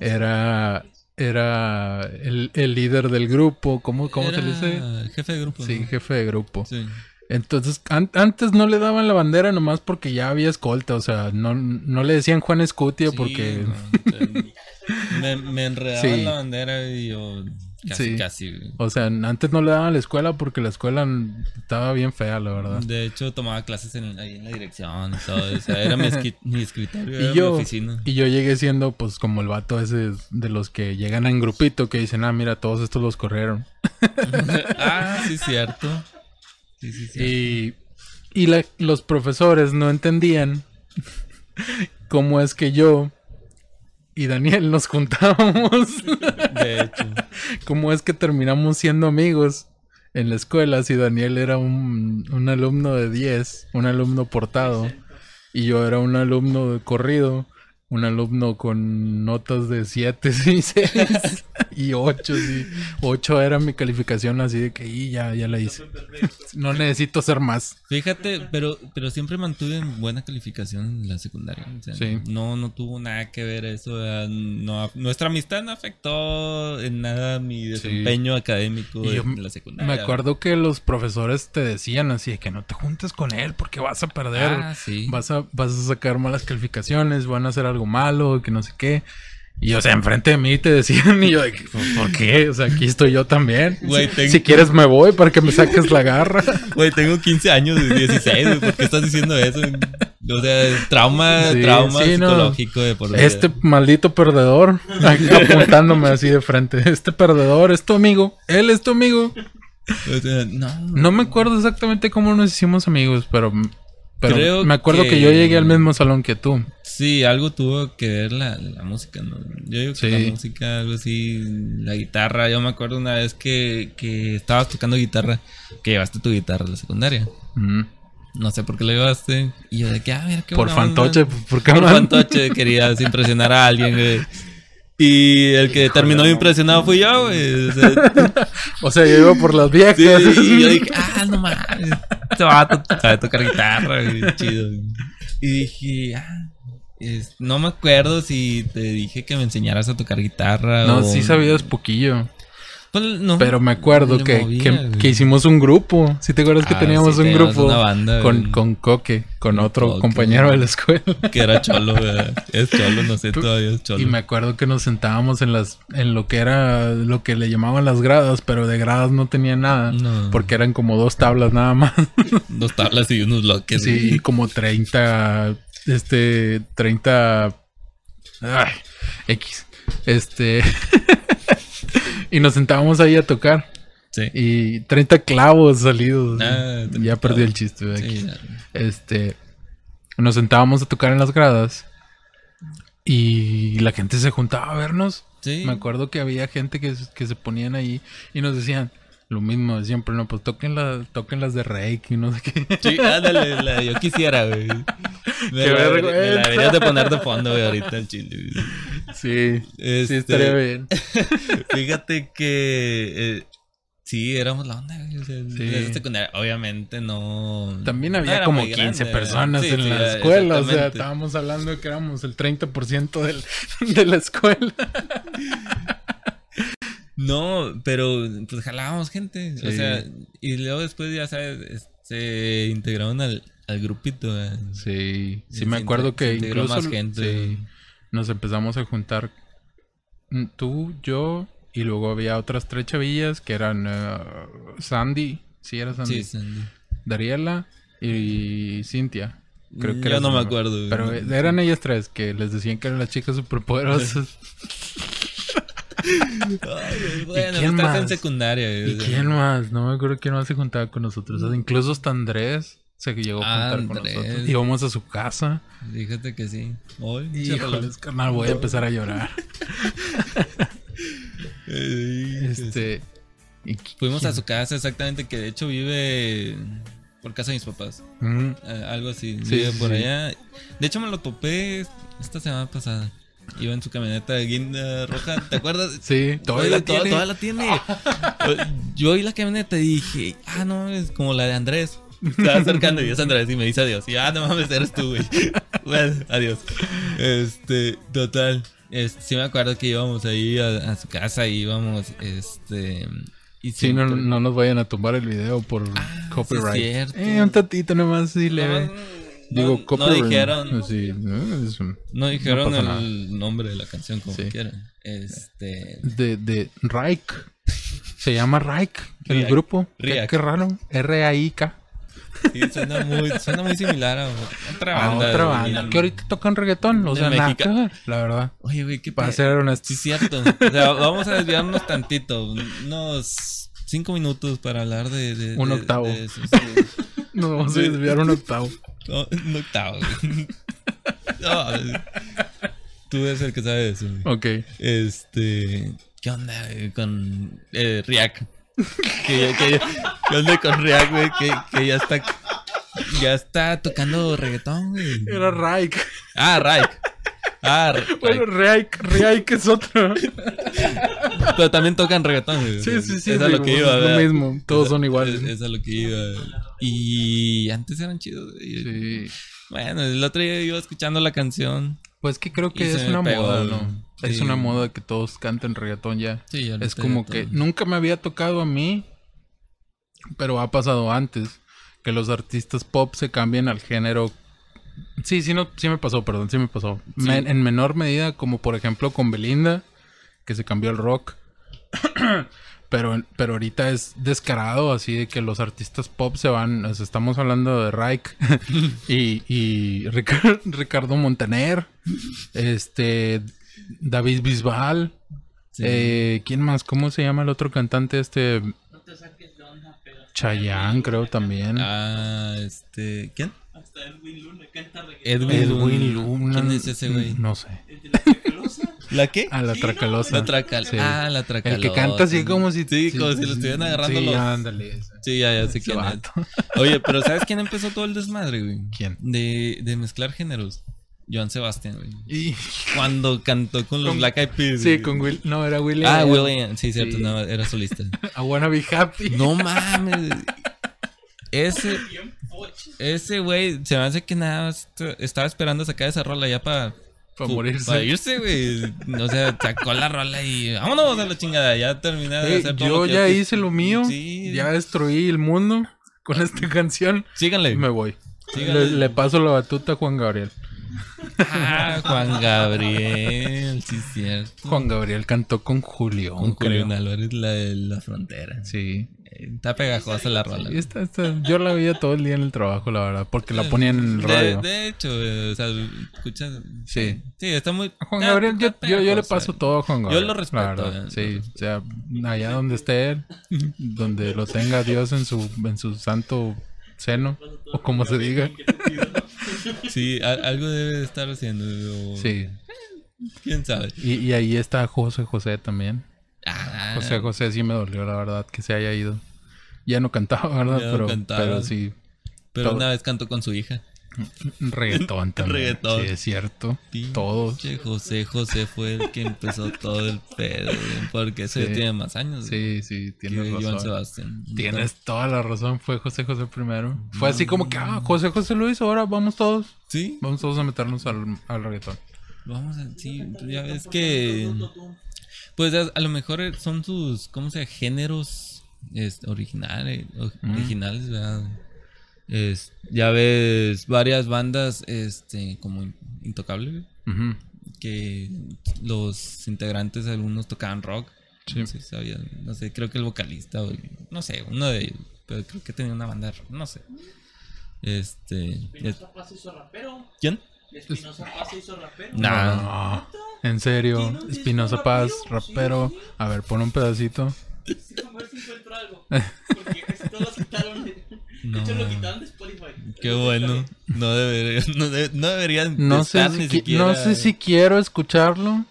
Era, era el, el líder del grupo. ¿Cómo, cómo se le dice? Era Jefe de grupo. Sí, ¿no? jefe de grupo. Sí. Entonces, an- antes no le daban la bandera nomás porque ya había escolta, o sea, no, no le decían Juan Escutia Sí, porque... no, me, me enredaban Sí. la bandera y yo casi, Sí. casi. güey. O sea, antes no le daban a la escuela porque la escuela estaba bien fea, la verdad. De hecho, tomaba clases en, ahí en la dirección y todo. O sea, era mi, escritorio, era Y yo, mi oficina. y yo llegué siendo pues como el vato ese de los que llegan en grupito que dicen, ah, mira, todos estos los corrieron. ah, sí, cierto. Sí, sí, cierto. Y, y la- los profesores no entendían cómo es que yo y Daniel nos juntábamos. De hecho. ¿Cómo es que terminamos siendo amigos en la escuela si Daniel era un, un alumno de 10, un alumno portado, y yo era un alumno de corrido, un alumno con notas de 7 y 6 y 8, sí. 8 era mi calificación así de que y ya, ya la hice. No necesito ser más. Fíjate, pero, pero siempre mantuve buena calificación en la secundaria. o sea, Sí. No, no tuvo nada que ver eso. No, nuestra amistad no afectó en nada mi desempeño académico Y en la secundaria. Me acuerdo que los profesores te decían así de que no te juntes con él porque vas a perder. Ah, sí. vas a, vas a sacar malas calificaciones, van a hacer algo malo, que no sé qué. Y o sea, enfrente de mí te decían, y yo, que, ¿por qué? O sea, aquí estoy yo también. Güey, tengo- si quieres me voy para que me saques la garra. Güey, tengo 15 años, de 16, güey, ¿por qué estás diciendo eso? O sea, trauma, Sí, trauma sí, no. psicológico de por vida. Este maldito perdedor, apuntándome así de frente. Este perdedor es tu amigo, él es tu amigo. O sea, no. No me acuerdo exactamente cómo nos hicimos amigos, pero, pero Creo me acuerdo que... que- yo llegué al mismo salón que tú. Sí, algo tuvo que ver la, la música, ¿no? Yo digo que Sí. la música, algo así, la guitarra. Yo me acuerdo una vez que, que estabas tocando guitarra, que llevaste tu guitarra a la secundaria. Mm. No sé por qué la llevaste. Y yo de que, ah, mira, qué Por buena onda. fantoche, ¿por qué Por man? fantoche, querías impresionar a alguien, güey. Y el que terminó impresionado fui yo, güey. O sea, O sea, yo iba por las viejas. Sí, y yo dije, ah, no mames. Este vato sabe tocar guitarra, güey, chido. Y dije, ah, es- no me acuerdo si te dije que me enseñaras a tocar guitarra No, o... sí sabías poquillo. Pues, no, Pero me acuerdo que, movía, que, hicimos un grupo. ¿Sí te acuerdas que Ah, teníamos sí, un teníamos grupo? una banda, con, con Coque, con otro Coque. compañero de la escuela. Que era cholo, güey. Es cholo, no sé, todavía es cholo. Y me acuerdo que nos sentábamos en las, en lo que era, lo que le llamaban las gradas, pero de gradas no tenía nada. No. Porque eran como dos tablas nada más. Dos tablas y unos bloques. Sí, y como 30, este, 30, ay, X. Este, y nos sentábamos ahí a tocar. Sí. Y 30 clavos salidos. Ah, 30 ya perdí clavos. el chiste. de aquí. Sí. Este, nos sentábamos a tocar en las gradas y la gente se juntaba a vernos. Sí. Me acuerdo que había gente que, que se ponían ahí y nos decían lo mismo de siempre, no, pues toquen, la, toquen las de Reiki no sé qué. Sí, ándale, la, yo quisiera, güey. Me Qué la, me vergüenza. la deberías de poner de fondo, güey, ahorita el chile. güey. Sí, sí Este, estaría bien. Fíjate que eh, sí, éramos la onda, güey. O sea, Sí. secundaria, obviamente no. También había como muy 15 grande, personas sí, en sí, la escuela, o sea, estábamos hablando de que éramos el 30% del, de la escuela. No, pero pues jalábamos gente. O sea, y luego después, ya sabes, es- se integraron al, al grupito. güey. Sí, sí Se me acuerdo se que incluso más gente. sí, nos empezamos a juntar mm, tú, yo y luego había otras tres chavillas que eran eh, Sandy, sí era Sandy, Sí, Sandy. Dariela y Cintia. Creo que Yo no me acuerdo. Pero eh, eran ellas tres que les decían que eran las chicas superpoderosas. Ay, bueno, quién estás más? en secundaria. ¿Y quién más? No me acuerdo quién más se juntaba con nosotros. O sea, incluso hasta Andrés se llegó a juntar con nosotros. Íbamos a su casa. Fíjate que sí. Hoy, Híjoles, carnal, voy a empezar a llorar. Este. y- Fuimos a ¿quién? su casa, exactamente, que de hecho vive por casa de mis papás. Mm, Eh, algo así. Sí, vive por sí. allá. De hecho, me lo topé esta semana pasada. Iba en su camioneta de guinda roja, ¿te acuerdas? Sí, todavía la Toda- tiene. la tiene. Yo vi la camioneta y dije, ah, no, es como la de Andrés. Estaba acercando y es Andrés y me dice adiós. Y ah, no mames, eres tú, güey. Bueno, adiós. Este, total. Este, sí me acuerdo que íbamos ahí a, a su casa y íbamos, este... Y Sí, no, no nos vayan a tumbar el video por Ah, copyright. sí es cierto. eh, un tantito nomás, sí, leve. no, Digo, no dijeron, Sí, no, es un- no dijeron nada. el nombre de la canción como Sí. quieran. Este, de, de Raik. Se llama Raik, el Riak. grupo. Riak. qué raro. R-A-I-K. sí, suena muy, suena muy similar a otra A banda. otra güey. banda. Que ahorita tocan reggaetón. O sea, nada México. que ver, la verdad. Oye, güey, qué Para ser honesto. Sí, cierto. O sea, vamos a desviarnos tantito. Unos cinco minutos para hablar de. de- Un de- octavo. de sí. Nos vamos a desviar un octavo. No, un octavo, güey. No, tú eres el que sabe eso. güey. Ok. Este. ¿Qué onda güey, con eh? Que, que- ¿Qué onda con Riak, güey? Que, que ya está. Ya está tocando reggaetón, güey. Era Raik. Ah, Raik. Ah. Bueno, Raik, Raik es otro. Pero también tocan reggaetón, güey. Sí, sí, sí. Es a lo que iba, es mismo. Todos son Es- iguales. Es, a lo que iba. Y antes eran chidos. Sí. Bueno, el otro día iba escuchando la canción. Pues que creo que es una pegó, moda. ¿no? Es una moda que todos canten reggaetón ya. Sí, ahorita Es como ya que nunca me había tocado a mí, pero ha pasado antes que los artistas pop se cambien al género. Sí, sí, no, sí me pasó, perdón, sí me pasó. Sí. En menor medida, como por ejemplo con Belinda, que se cambió al rock. pero, pero ahorita es descarado, así de que los artistas pop se van. o sea, estamos hablando de Raik y, y Rica- Ricardo Montaner, este, David Bisbal. Sí. Eh, ¿Quién más? ¿Cómo se llama el otro cantante? Este No te saques de onda, pero. Chayanne, creo también. Ah, este. ¿Quién? Edwin Luna canta reggaetón. Edwin Edwin Luna. ¿Quién es ese güey? No sé. El de la Tracalosa. ¿La qué? A la Sí, Tracalosa. La tracal. Sí. Ah, la tracal. El que canta así como si... Sí, como si lo estuvieran agarrando Sí, los. ándale. ese. Sí, ya, ya sé quién es. Oye, pero ¿sabes quién empezó todo el desmadre, güey? ¿Quién? De, de mezclar géneros. Joan Sebastián, güey. Y- Cuando cantó con los Con- Black Eyed Peas. Sí, güey. con Will... No, era William. Ah, William. Sí, cierto, Sí. no, era solista. I wanna be happy. No mames. Ese, ese güey se me hace que nada más est- estaba esperando sacar esa rola ya para Para morirse. Para irse, güey. O sea, sacó la rola y vámonos a la chingada. Ya terminé de hacer todo yo lo que ya hice lo mío. Sí. Ya destruí el mundo con esta canción. Síganle. Me voy. Síganle. Le, le paso la batuta a Juan Gabriel. Ah, Juan Gabriel. Sí, cierto. Juan Gabriel cantó con Julio. Con Julián Álvarez, la de la frontera. Sí. Está pegajosa la rola. Y esta- esta- yo la veía todo el día en el trabajo, la verdad, porque la ponían en el De, radio. de hecho, eh, o sea, escucha. Sí. Sí, está muy. A Juan está- Gabriel, yo, está yo, yo le paso todo a Juan Yo Gabriel. lo respeto, la verdad. eh, Sí, o sea, allá donde esté él, donde lo tenga Dios en su, en su santo seno, o como se diga. Sí, a- algo debe de estar haciendo. o- Sí. Quién sabe. Y, y ahí está José José también. Ah, José José sí me dolió, la verdad, que se haya ido. Ya no cantaba, ¿verdad? Ya pero, cantaba. pero sí, pero todo. una vez cantó con su hija. reggaetón también. Reggaetón. Sí, es cierto. Todos. Pinche José José fue el que empezó todo el pedo, porque ese Sí. tiene más años. Sí, sí, tienes Joan razón. Sebastián. Tienes toda la razón, fue José José primero. Fue así como que, ah, José José lo hizo, ahora vamos todos. Sí, Vamos todos a meternos al, al reggaetón. vamos a, sí, ya ves que pues a, a lo mejor son sus, ¿cómo se llama? Géneros este, originales, Mm. originales, ¿verdad? Es, ya ves varias bandas, este, como In- Intocable, que los integrantes algunos tocaban rock. Sí. No sé, sabía, no sé, creo que el vocalista, o el- no sé, uno de ellos, pero creo que tenía una banda, de rock, no sé. Este, es- Espinosa Paz hizo rapero. ¿quién? Espinosa Paz hizo rapero. Nah. No, en serio, ¿Tiene un disco Espinosa Paz, rapero? rapero. Sí, sí. A ver, pon un pedacito. Sí, a ver si encuentro algo. Porque casi todos quitaron. De, de hecho, No. lo quitaron de Spotify. Qué bueno. No, debería, no, de- no deberían No sé, si, ni qui- siquiera. no sé si quiero escucharlo,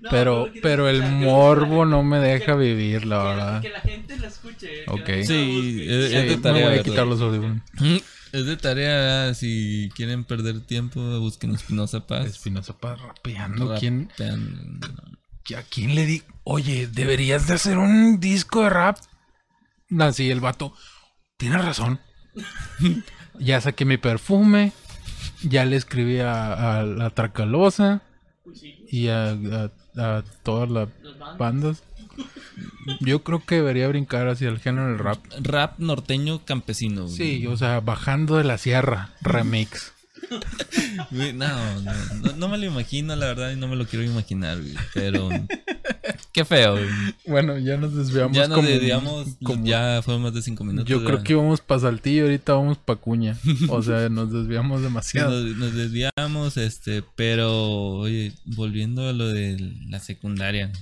No, pero, pero el morbo que- no me que- deja vivir, la que- verdad. Que la gente lo escuche. que la Ok. Sí, es- Sí, es de me voy a quitar los audífonos. Es de tarea, si quieren perder tiempo, busquen Espinosa Paz. Espinosa Paz rapeando. ¿Quién, Rapean- ¿A quién le di? Oye, deberías de hacer un disco de rap. Así el vato. Tienes razón. ya saqué mi perfume. Ya le escribí a, a la Tracalosa y a, a- a todas las las bandas. Yo creo que debería brincar hacia el género del rap. Rap norteño campesino. güey. Sí, o sea, bajando de la sierra, remix. Güey, No, no, no, no me lo imagino, la verdad, y no me lo quiero imaginar, güey, Pero. Qué feo, güey. Bueno, ya nos desviamos. Ya nos como- desviamos, como- ya fueron más de cinco minutos. Yo creo que íbamos para Saltillo, ahorita vamos para Cuña. O sea, nos desviamos demasiado. nos, nos desviamos, este, pero, oye, volviendo a lo de la secundaria.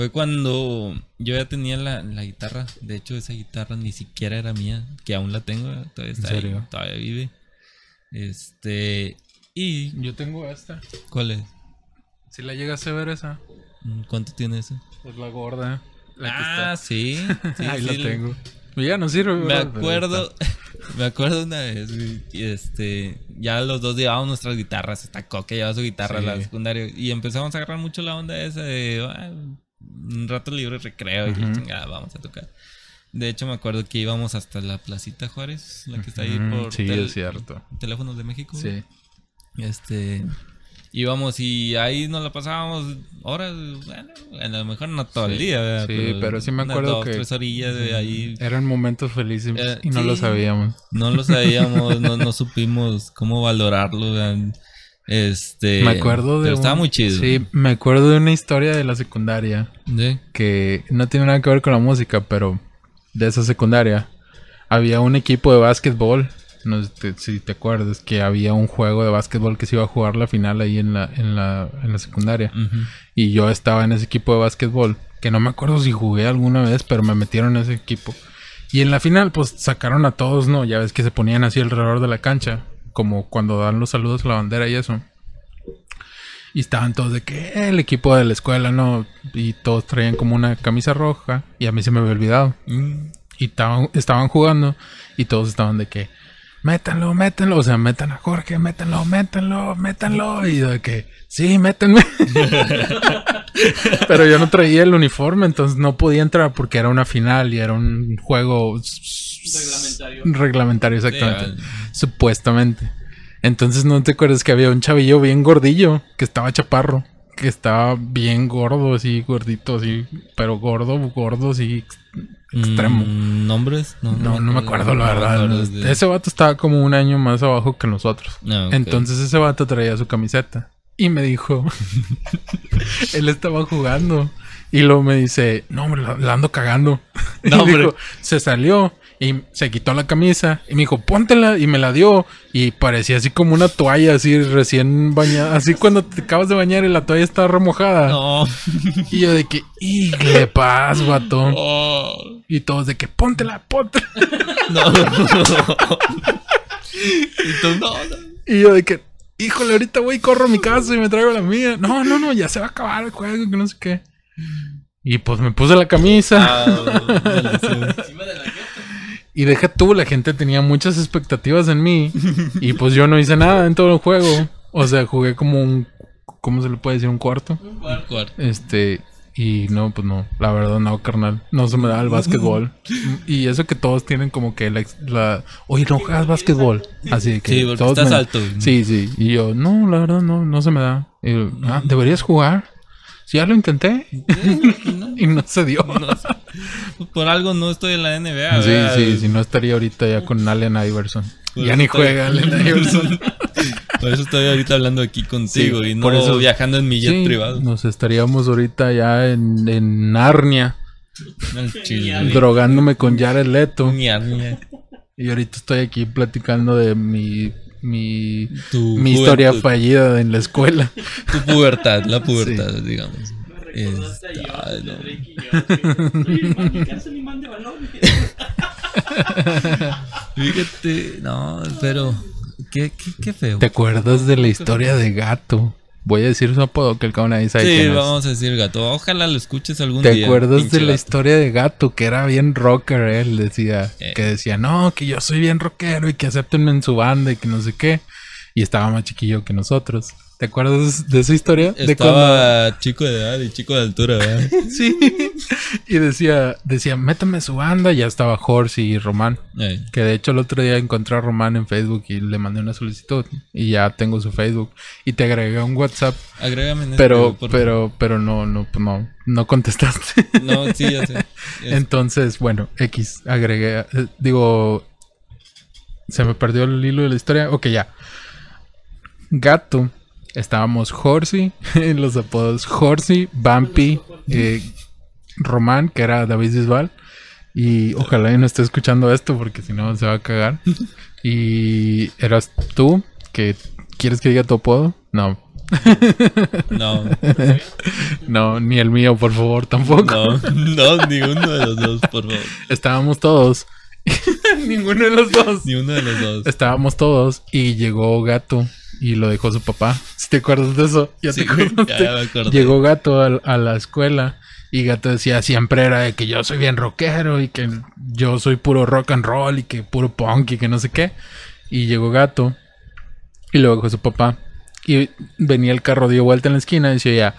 Fue cuando yo ya tenía la, la guitarra. De hecho, esa guitarra ni siquiera era mía, que aún la tengo, todavía está ahí, serio? todavía vive. Este, y, Yo tengo esta. ¿cuál es? Si la llegas a ver esa, Mm, ¿Cuánto tiene eso? es la gorda. La que Ah, sí, sí, Ahí sí, la tengo. Ya no sirve, Me acuerdo, me acuerdo una vez, güey, y este, ya los dos llevábamos nuestras guitarras, hasta Coque llevaba su guitarra a la Sí. secundaria y empezamos a agarrar mucho la onda esa de ah, un rato libre, recreo y chingada, vamos a tocar. De hecho, me acuerdo que íbamos hasta la Placita Juárez, la que está ahí por sí, tel- es cierto. Teléfonos de México. Sí. Este, íbamos y ahí nos la pasábamos horas, bueno, a lo mejor no todo el día, ¿verdad? sí, pero sí me acuerdo dos, que- tres orillas de ahí Eran momentos felices Eh, y no lo sabíamos. No lo sabíamos, no, no supimos cómo valorarlo. vean. Este. me acuerdo de. pero estaba un- muy chido. Sí, me acuerdo de una historia de la secundaria ¿Sí? que no tiene nada que ver con la música, pero de esa secundaria había un equipo de básquetbol. No sé te- si te acuerdas que había un juego de básquetbol que se iba a jugar la final ahí en la, en la, en la secundaria. Y yo estaba en ese equipo de básquetbol. Que no me acuerdo si jugué alguna vez, pero me metieron en ese equipo. Y en la final, pues sacaron a todos, ¿no? Ya ves que se ponían así alrededor de la cancha. Como cuando dan los saludos a la bandera y eso. Y estaban todos de que "Eh, el equipo de la escuela, ¿no? Y todos traían como una camisa roja. Y a mí se me había olvidado. Mm. Y estaban, estaban jugando. Y todos estaban de que métanlo, métanlo. O sea, metan a Jorge, métanlo, métanlo, métanlo. Y de que sí, métanme. Pero yo no traía el uniforme, entonces no podía entrar porque era una final y era un juego Reglamentario. reglamentario, exactamente. Supuestamente. Entonces no te acuerdas que había un chavillo bien gordillo, que estaba chaparro, que estaba bien gordo, así gordito, así, pero gordo, gordo, así extremo. Mm, ¿Nombres? No, no me acuerdo la verdad. de- Ese vato estaba como un año más abajo que nosotros. Ah. Entonces ese vato traía su camiseta. y me dijo, él estaba jugando y luego me dice, no, hombre, la, la ando cagando. No, y hombre. dijo, se salió y se quitó la camisa y me dijo, póntela y me la dio y parecía así como una toalla así recién bañada, así cuando te acabas de bañar y la toalla está remojada. No. Y yo de que, y le paz, vato. Oh. Y todos de que, póntela, póntela. No. y tú, no, no. Y yo de que, híjole, ahorita voy y corro a mi casa y me traigo la mía. No, no, no, ya se va a acabar el juego, que no sé qué. Y pues me puse la camisa. Ah. Encima de la. Y deja tú, la gente tenía muchas expectativas en mí. y pues yo no hice nada en todo el juego. O sea, jugué como un, ¿cómo se le puede decir? Un cuarto. Un cuarto. Este, y no, pues no, la verdad no, carnal. No se me da el básquetbol. y eso que todos tienen como que la, la- oye, no juegas básquetbol. Así que Sí, porque todos estás me- alto. Sí, sí. Y yo, no, la verdad no, no se me da. Y yo, ah, deberías jugar. Ya lo intenté. y no se dio. No sé. Por algo no estoy en la NBA. Sí, ¿verdad? sí, si no estaría ahorita ya con Allen Iverson. Por ya ni estoy- juega Allen Iverson. Por eso estoy ahorita hablando aquí contigo Sí, y no por eso- viajando en mi jet Sí, privado. nos estaríamos ahorita ya en, en Narnia, drogándome con Jared Leto. Y ahorita estoy aquí platicando de mi, mi, Tu mi historia fallida en la escuela. Tu pubertad, la pubertad, digamos. A yo, ay, de no. Drake y yo. Fíjate, no, pero qué, qué, qué feo. ¿Te acuerdas de la historia de Gato? Voy a decir su apodo que el cabrón ahí sabe Sí, quién es. vamos a decir gato. Ojalá lo escuches algún ¿Te día. acuerdas pinche de la gato. historia de Gato? Que era bien rocker, él decía. Eh. Que decía, no, que yo soy bien rockero y que acéptenme en su banda y que no sé qué. Y estaba más chiquillo que nosotros. ¿Te acuerdas de esa historia? De Estaba chico de edad y chico de altura, ¿verdad? Sí. Y decía, decía, métame su banda. Y ya estaba Horsi y Román. Que de hecho el otro día encontré a Román en Facebook y le mandé una solicitud. Y ya tengo su Facebook. Y te agregué a un WhatsApp. Agrégame en Pero, este, por- pero, pero no, no, no, no contestaste. No, sí, ya sé. Es- Entonces, bueno, X, agregué, eh, digo, se me perdió el hilo de la historia. Ok, ya. Gato, estábamos Horsey, en los apodos Horsey, Bumpy, eh, Román, que era David Bisbal. Y ojalá y no esté escuchando esto porque si no se va a cagar. Y eras tú, que quieres que diga tu apodo. No, No, no, ni el mío, por favor, tampoco. no, no, ni uno de los dos, por favor. Estábamos todos. Ninguno de los dos. Ni uno de los dos. Estábamos todos y llegó Gato y lo dejó su papá. Si te acuerdas de eso, ya Sí, te acordaste. ya me acordé. Llegó Gato al- a, la escuela y Gato decía siempre era de que yo soy bien rockero y que yo soy puro rock and roll y que puro punk y que no sé qué. Y llegó Gato y lo dejó su papá. Y venía el carro, dio vuelta en la esquina y decía ya...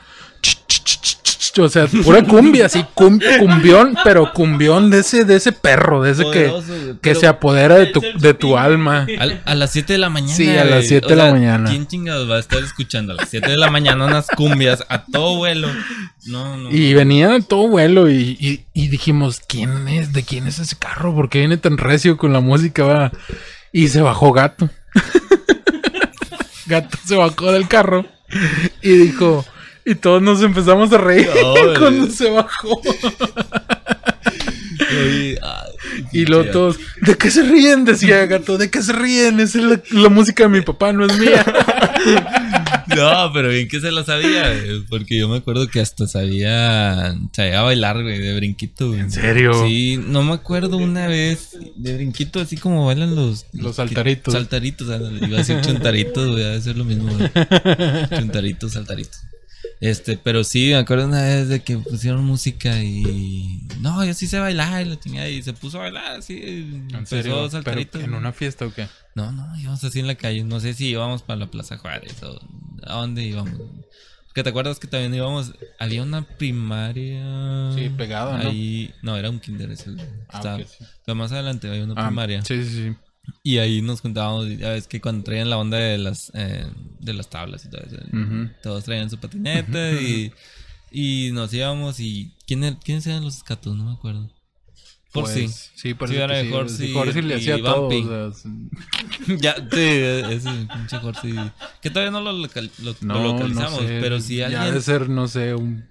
O sea, pura cumbia, así, cum- cumbión, pero cumbión de ese, de ese perro, de ese que, Poderoso, que se apodera de tu, de tu alma. Al- a las 7 de la mañana. Sí, a las güey. 7 O de la sea, mañana. ¿Quién chingados va a estar escuchando a las 7 de la mañana unas cumbias a todo vuelo? No, no. Y venía de todo vuelo y, y- y dijimos, ¿quién es? ¿De quién es ese carro? ¿Por qué viene tan recio con la música? va?" Y se bajó Gato. Gato se bajó del carro y dijo, y todos nos empezamos a reír No, cuando se bajó. Ay, Y luego todos, ¿de qué se ríen? Decía Gato, ¿de qué se ríen? Esa es la, la música de mi papá, no es mía. No, pero bien que se lo sabía, güey, porque yo me acuerdo que hasta sabía, sabía bailar, güey, de brinquito, güey. ¿En serio? Sí, no me acuerdo una vez de brinquito, así como bailan los... Los saltaritos. Saltaritos, iba a decir chuntaritos, güey, debe ser lo mismo, güey. Chuntaritos, saltaritos. Este, pero sí, me acuerdo una vez de que pusieron música y... No, yo sí sé bailar, y la chingada, y se puso a bailar, así, ¿En empezó saltaritos. en una fiesta o qué? No, no, íbamos así en la calle. No sé si íbamos para la Plaza Juárez o a dónde íbamos. Que te acuerdas que también íbamos. Había una primaria. Sí, pegado, ¿no? Ahí. No, era un kinder ese. Ah, sí. pero más adelante había una Ah, primaria. Sí, sí, sí. Y ahí nos juntábamos. Ya ves que cuando traían la onda de las, eh, de las tablas y todo eso. Ujú. Todos traían su patineta y. Y nos íbamos y. ¿quién er- ¿Quiénes eran los escatos? No me acuerdo. Horsey. Pues, sí, Sí, era que de sí. Horsey le hacía todo. O sea, ya, sí, ese pinche Horsey. Que todavía no lo, local- lo- lo no, localizamos, no sé. pero si Ya alguien. de ser, no sé, un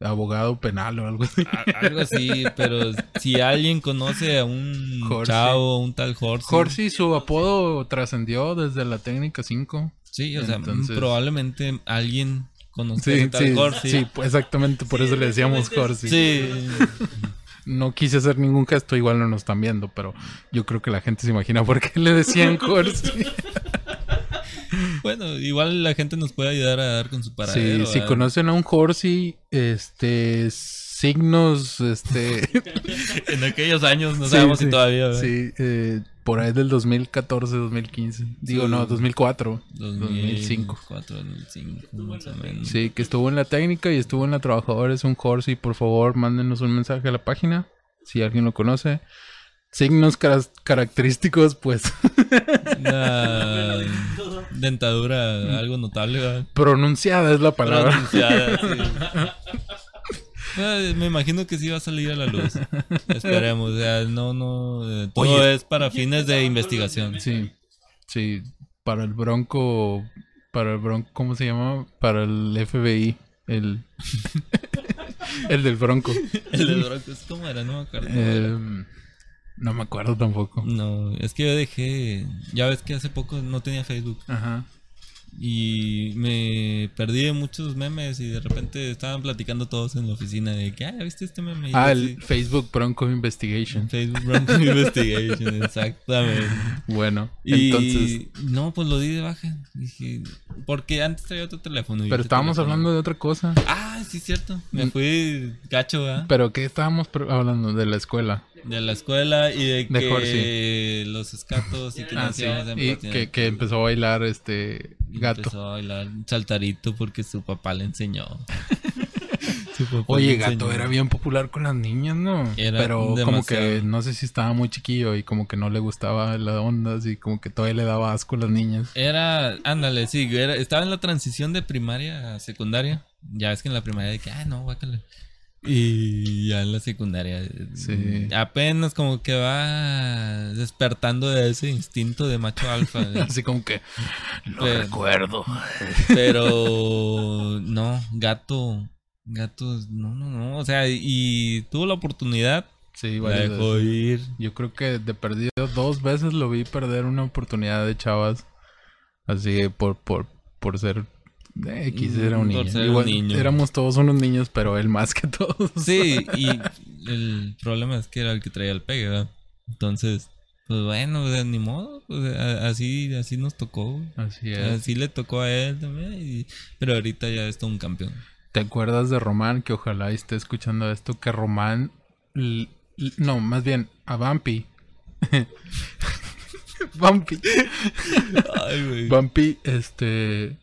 abogado penal o algo así. a- algo así, pero si alguien conoce a un Horsey. chavo, un tal Horsey. Horsey, su apodo trascendió desde la técnica 5. Sí, o sea, Entonces- probablemente alguien conozca a Sí, un tal sí, Horsey. sí, pues exactamente por Sí, eso le decíamos. Horsey. Sí. No quise hacer ningún gesto, igual no nos están viendo, pero yo creo que la gente se imagina por qué le decían Horsey. Bueno, igual la gente nos puede ayudar a dar con su Sí, paradero. si ¿verdad? conocen a un Horsey, este, signos, este, En aquellos años, no Sí, sabemos sí, si todavía. ¿verdad? sí, eh, por ahí del 2014, 2015, digo Sí. no, 2004, 2005. 2004, 2005, más o menos. Sí, que estuvo en la técnica y estuvo en la trabajadores, un Horsey, por favor, mándenos un mensaje a la página, si alguien lo conoce. Signos característicos, pues, Una dentadura algo notable, ¿verdad? pronunciada es la palabra. Pronunciada, sí. Me imagino que sí va a salir a la luz. Esperemos. O sea, no, no. eh, todo Oye. es para fines de investigación. Sí, sí, para el Bronco, para el Bronco, ¿cómo se llama? Para el FBI, el, el del Bronco. El de Broncos, ¿cómo era? No me acuerdo. Eh, no me acuerdo tampoco. No, es que yo dejé. Ya ves que hace poco no tenía Facebook. Ajá. Y me perdí de muchos memes y de repente estaban platicando todos en la oficina de que, ah, ¿viste este meme? Y Ah, así, el Facebook Bronco Investigation. Facebook Bronco Investigation, exactamente. Bueno, Y entonces, no, pues lo di de baja. Dije, porque antes traía otro teléfono. pero ese estábamos teléfono- hablando de otra cosa. Ah, sí, cierto. Me Mm. fui gacho, ¿verdad? Pero ¿qué estábamos hablando? De la escuela. De la escuela y de De que Jorge. los escatos y que Ah, sí. Y que, que empezó a bailar este gato. Empezó a bailar saltarito porque su papá le enseñó. Papá Oye, le gato era bien popular con las niñas, ¿no? Era Pero como que no sé si estaba muy chiquillo y como que no le gustaba la onda, así como que todavía le daba asco a las niñas. Era, ándale, sí, era- estaba en la transición de primaria a secundaria. Ya ves que en la primaria de que, ah, no, guácala. Y ya en la secundaria. Sí. Apenas como que va despertando de ese instinto de macho alfa. Así como que Pero- recuerdo. Pero no, gato, gato, no, no, no. O sea, y tuvo la oportunidad, Sí, la dejó ir. Yo creo que de perdido dos veces lo vi perder una oportunidad de chavas. Así por, por, por ser X, Mm, era un por niño. ser un niño. Éramos todos unos niños, pero él más que todos. Sí, y el problema es que era el que traía el pegue, ¿verdad? Entonces, pues bueno, sea, ni modo, pues, así, así nos tocó. güey. Así es. Así le tocó a él también, y- pero ahorita ya es todo un campeón. ¿Te acuerdas de Román? Que ojalá esté escuchando esto. Que Román. No, más bien a Bumpy. Bumpy. Ay, güey. Bumpy, este.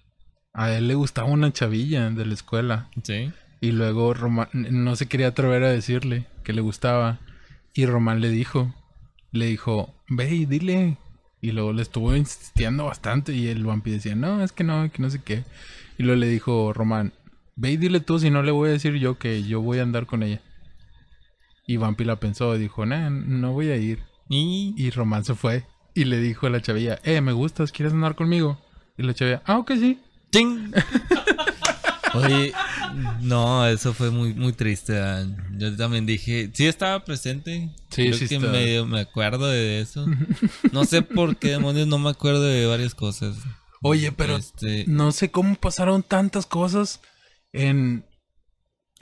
A él le gustaba una chavilla de la escuela. Sí. Y luego Román no se quería atrever a decirle que le gustaba. Y Román le dijo, le dijo, ve y dile. Y luego le estuvo insistiendo bastante y el vampi decía, no, es que no, que no sé qué. Y luego le dijo Román, ve y dile tú, si no le voy a decir yo que yo voy a andar con ella. Y Vampi la pensó y dijo, nah, no voy a ir. Y Y Román se fue y le dijo a la chavilla, eh, me gustas, ¿quieres andar conmigo? Y la chavilla, ah, ok, sí. ¡Ting! Oye, no, eso fue muy, muy triste. Yo también dije, sí estaba presente. Sí, Creo sí que medio me acuerdo de eso. No sé por qué demonios no me acuerdo de varias cosas. Oye, pero Este, no sé cómo pasaron tantas cosas en...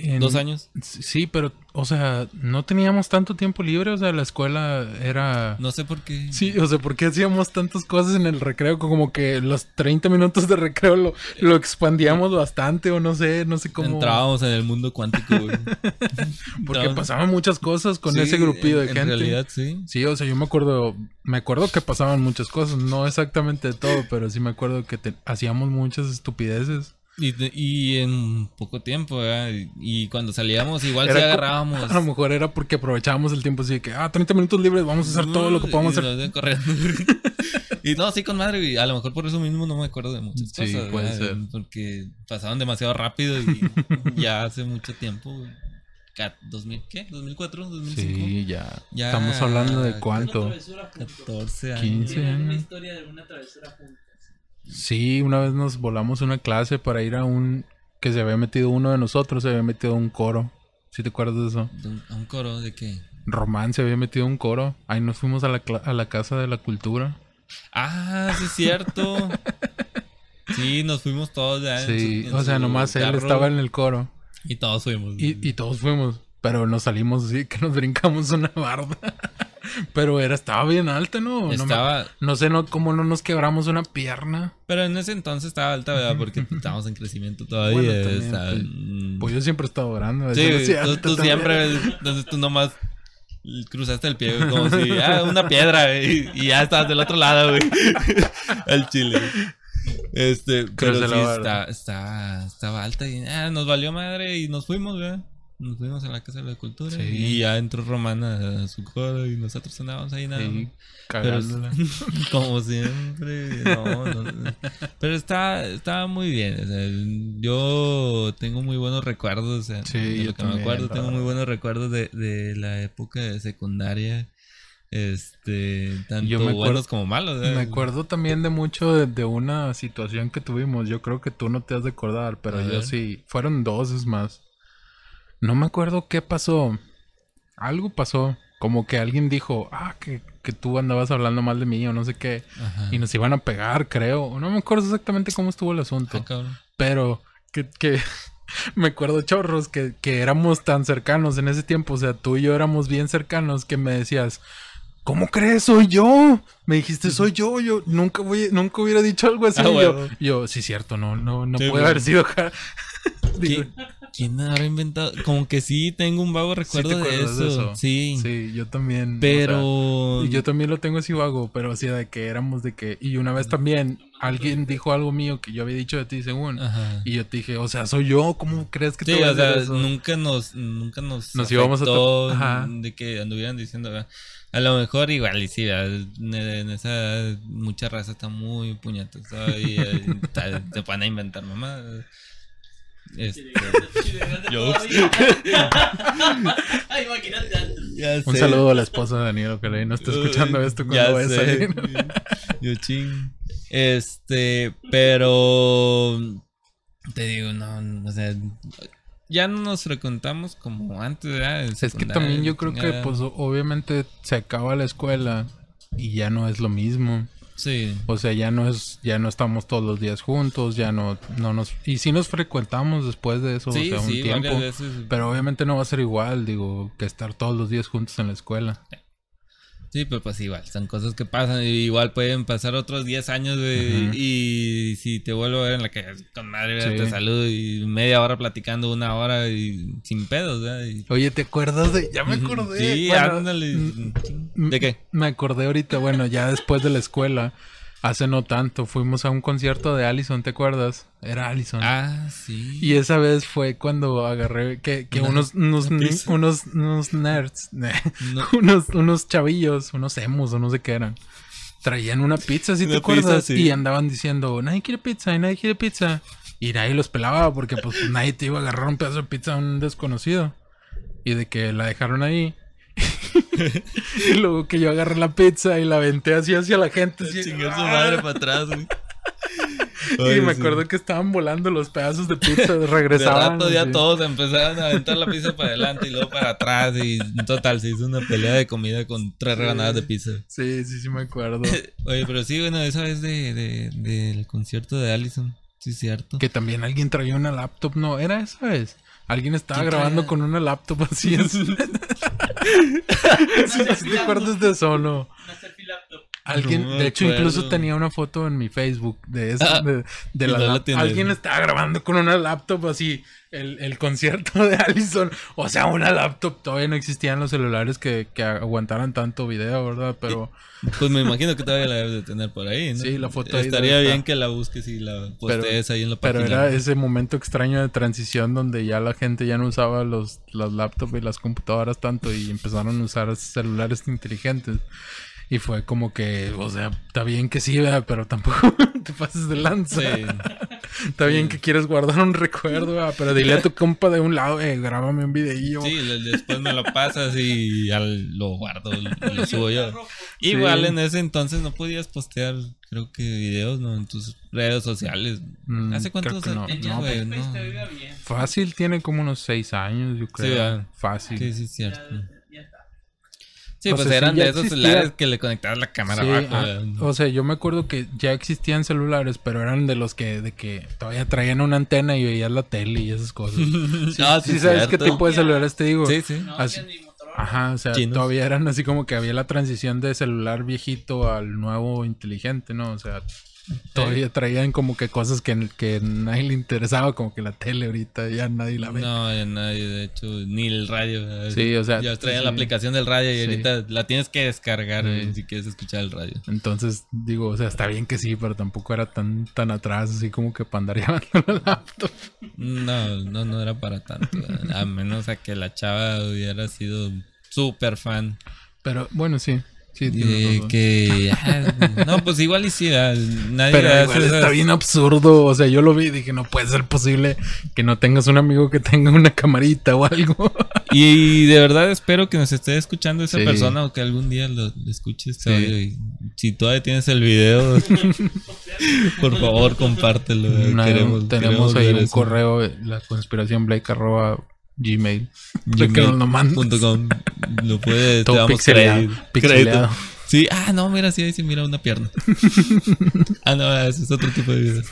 en- ¿Dos años? Sí, pero, o sea, no teníamos tanto tiempo libre, o sea, la escuela era... No sé por qué. Sí, o sea, ¿por qué hacíamos tantas cosas en el recreo? Como que los 30 minutos de recreo lo, lo expandíamos bastante o no sé, no sé cómo... Entrábamos en el mundo cuántico, güey. Porque No, pasaban muchas cosas con sí, ese grupillo de en- gente. En realidad, sí. Sí, o sea, yo me acuerdo, me acuerdo que pasaban muchas cosas, no exactamente de todo, pero sí me acuerdo que te- hacíamos muchas estupideces. Y, de- y en poco tiempo, ¿verdad? Y, cuando salíamos, igual co- agarrábamos. A lo mejor era porque aprovechábamos el tiempo así de que, ah, 30 minutos libres, vamos a hacer todo lo que podamos Y hacer. y no, sí con madre, y a lo mejor por eso mismo no me acuerdo de muchas Sí, cosas. puede ¿verdad? ser. Porque pasaban demasiado rápido y ya hace mucho tiempo. güey. ca- 2000, ¿qué? ¿2004? ¿2005? Sí, ya. Ya. Estamos hablando de cuánto. travesura juntos. 14 años. 15 Tienen una años. historia de una travesura juntos. Sí, una vez nos volamos una clase para ir a un... Que se había metido uno de nosotros, se había metido un coro. ¿Sí te acuerdas de eso? Un- ¿A un coro de qué? Román se había metido un coro. Ahí nos fuimos a la, a la Casa de la Cultura. Ah, sí es cierto. sí, nos fuimos todos ya. Sí, su- o sea, nomás él estaba en el coro. Y todos fuimos. Y, y todos fuimos. Pero nos salimos así, que nos brincamos una barda. Pero era, estaba bien alta, ¿no? Estaba, no sé no, cómo no nos quebramos una pierna. pero en ese entonces estaba alta, ¿verdad? Porque estábamos en crecimiento todavía. Bueno, también, estaba- pues, mm. Pues yo siempre he estado orando. Sí, tú, tú siempre, entonces tú nomás cruzaste el pie, como si, ah, una piedra, güey, y ya estabas del otro lado, güey, al chile. Este, pero sí, está, está, estaba alta y ah, nos valió madre y nos fuimos, güey. Nos fuimos a la Casa de la Cultura Sí. y ya entró Romana a su coro y nosotros andábamos ahí nada Sí. Pero, como siempre, no, no, pero está, estaba muy bien. o sea, yo tengo muy buenos recuerdos. O sea, Sí, de yo lo que me también, acuerdo, tengo muy buenos recuerdos de, de la época de secundaria. Este, tanto Yo me acuerdo- buenos como malos. ¿verdad? Me acuerdo también de mucho de, de una situación que tuvimos. Yo creo que tú no te has de acordar, pero yo sí. Fueron dos, es más. No me acuerdo qué pasó. Algo pasó. Como que alguien dijo, ah, que, que tú andabas hablando mal de mí o no sé qué. Ajá. Y nos iban a pegar, creo. No me acuerdo exactamente cómo estuvo el asunto. Ah. Pero que, que me acuerdo, chorros, que, que éramos tan cercanos en ese tiempo. O sea, tú y yo éramos bien cercanos que me decías, ¿cómo crees? Soy yo. Me dijiste, soy yo. Yo nunca voy, nunca hubiera dicho algo así. Ah, yo, yo, sí, cierto, no, no, no Sí, puede haber sido. ja". Digo, ¿Quién, habrá inventado? Como que sí, tengo un vago ¿sí recuerdo te de, eso. de eso? Sí. Sí, yo también. o Pero. sea, yo también lo tengo así vago, pero así de que éramos de que. Y una vez también alguien dijo algo mío que yo había dicho de ti, según. Ajá. Y yo te dije, o sea, soy yo, ¿cómo crees que te Sí, voy a o sea, eso? nunca nos, nunca nos, Nos íbamos a Ajá. de que anduvieran diciendo, ¿verdad? a lo mejor igual y sí, en, esa edad mucha raza está muy puñetas y eh, se van a inventar mamá. Este, Un sé. saludo a la esposa de Daniel, que no está escuchando esto Ya cuando vaya a salir. Yo ching. Este, pero te digo, no, no, o sea, ya no nos frecuentamos como antes, Es que también yo creo que, pues, obviamente se acaba la escuela y ya no es lo mismo. Sí. O sea, ya no es, ya no estamos todos los días juntos, ya no, no nos, y sí nos frecuentamos después de eso, Sí, o sea, un sí, tiempo. veces. Pero obviamente no va a ser igual, digo, que estar todos los días juntos en la escuela. Sí, pero pues igual, son cosas que pasan. y Igual pueden pasar otros 10 años, güey. Ujú. Y si te vuelvo a ver en la calle, con madre, Sí. te saludo y media hora platicando, una hora y sin pedos, Oye, ¿te acuerdas de? Ya me acordé. Sí, Bueno, ándale. ¿De qué? Me acordé ahorita, bueno, ya después de la escuela, hace no tanto, fuimos a un concierto de Allison, ¿te acuerdas? Era Allison. Ah, sí. Y esa vez fue cuando agarré que, unos, unos, ni- unos, unos nerds, No. unos, unos chavillos, unos emos o no sé qué eran. Traían una pizza, si te Una acuerdas, sí. y andaban diciendo, nadie quiere pizza, y nadie quiere pizza. Y nadie los pelaba porque pues nadie te iba a agarrar un pedazo de pizza a un desconocido. Y de que la dejaron ahí. y luego que yo agarré la pizza y la aventé así hacia la gente. así, Chingar su madre para atrás, güey. Y me sí. acuerdo que estaban volando los pedazos de pizza, De regresaban. rato ya todos empezaron a aventar la pizza para adelante y luego para atrás. Y en total se hizo una pelea de comida con tres rebanadas de pizza. Sí, sí, sí me acuerdo. Oye, pero sí, bueno, esa vez de, de- del concierto de Allison. Sí, cierto. que también alguien traía una laptop, no, era esa vez. Alguien estaba ¿Quién grabando con una laptop así. Es... ¿Sí ¿Te acuerdas de eso o no? Una selfie laptop. Alguien, No de hecho, incluso tenía una foto en mi Facebook de eso, Ah, de, de la la. Alguien estaba grabando con una laptop así, el, el concierto de Allison. O sea, una laptop, todavía no existían los celulares que, que aguantaran tanto video, ¿verdad? Pero, Pues me imagino que todavía la debes de tener por ahí, ¿no? Sí, la foto Estaría bien que la busques y la Pero- postees ahí en la pero página. era ese momento extraño de transición donde ya la gente ya no usaba los, las laptops y las computadoras tanto y empezaron a usar celulares inteligentes. Y fue como que, o sea, está bien que sí, ¿verdad? pero tampoco te pases de lanza. Sí. Está bien que quieres guardar un recuerdo, ¿verdad? pero dile a tu compa de un lado, eh, grábame un videillo. Sí, después me lo pasas y ya lo guardo, lo subo yo. Igual en ese entonces no podías postear, creo que videos, ¿no? En tus redes sociales. Mm, ¿Hace cuántos no, años, no, No. bien. Fácil tiene como unos seis años, yo creo. Fácil. Sí, sí, cierto. Sí, O pues sea, eran de esos existía. celulares que le conectabas la cámara Sí, abajo. ah, ¿verdad? o sea, yo me acuerdo que ya existían celulares, pero eran de los que, de que todavía traían una antena y veías la tele y esas cosas. Sí, Ah, sí sí, sabes qué tipo de celulares te digo. Sí, sí. No, Así-. Ajá, o sea, Chinos. todavía eran así como que había la transición de celular viejito al nuevo inteligente, ¿no? O sea, todavía traían como que cosas que, que nadie le interesaba, como que la tele ahorita ya nadie la ve. No, ya nadie, de hecho, ni el radio. Sí, o sea, Ya traían sí. la aplicación del radio y Sí. ahorita la tienes que descargar Sí. eh, si quieres escuchar el radio. Entonces, digo, o sea, está bien que sí, pero tampoco era tan, tan atrás, así como que para andar llevando la laptop. No, no, no era para tanto. ¿verdad? A menos a que la chava hubiera sido súper fan. Pero bueno, sí. Sí, que. ah, no, pues igual y. Nadie Pero hace igual está bien absurdo. O sea, yo lo vi y dije, no puede ser posible que no tengas un amigo que tenga una camarita o algo. Y de verdad espero que nos esté escuchando esa Sí. persona o que algún día lo, lo escuche este Sí. audio. Y si todavía tienes el video, por favor, compártelo. Queremos- tenemos queremos ahí un eso. correo, la conspiración Blake arroba gmail. Nos lo puede, te Todo damos pixeleado. Sí, ah, no, mira, sí, ahí se mira una pierna. ah, no, ese es otro tipo de video.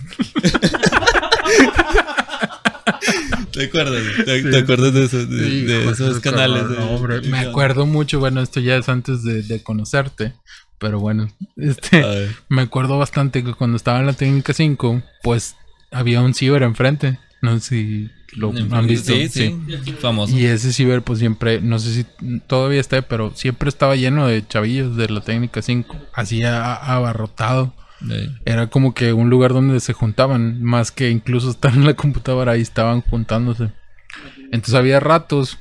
¿Te acuerdas? ¿Te, te acuerdas de, eso, de, de Hijo, esos canales? de- hombre. Me acuerdo mucho, bueno, esto ya es antes de, conocerte. Pero bueno, este, me acuerdo bastante que cuando estaba en la técnica 5, pues había un ciber enfrente. No sé si lo han visto. Sí, sí, famoso. Y ese ciber, pues siempre, no sé si todavía está, pero siempre estaba lleno de chavillos de la técnica 5. Así abarrotado. Era como que un lugar donde se juntaban, más que incluso estar en la computadora, ahí estaban juntándose. Entonces había ratos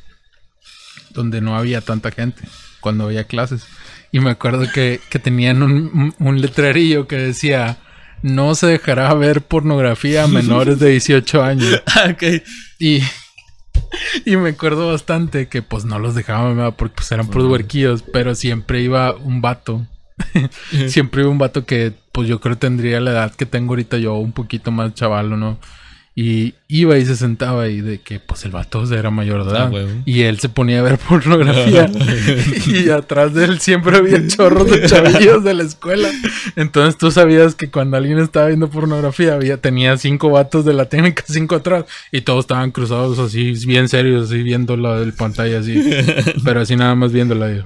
donde no había tanta gente, cuando había clases. Y me acuerdo que, que tenían un, un letrerillo que decía, no se dejará ver pornografía a menores de 18 años. Ah, ok. Y, y me acuerdo bastante que pues no los dejaban, ¿verdad? porque pues eran puros huerquillos, pero siempre iba un vato. siempre iba un vato que pues yo creo tendría la edad que tengo ahorita yo, un poquito más chaval, ¿o ¿no? Y iba y se sentaba ahí de que pues el vato era mayor de Ah, edad. y él se ponía a ver pornografía. y atrás de él siempre había chorros de chavillos de la escuela. Entonces tú sabías que cuando alguien estaba viendo pornografía, había, tenía cinco vatos de la técnica, cinco atrás. Y todos estaban cruzados así, bien serios, así viendo la del pantalla así. pero así nada más viéndola. yo.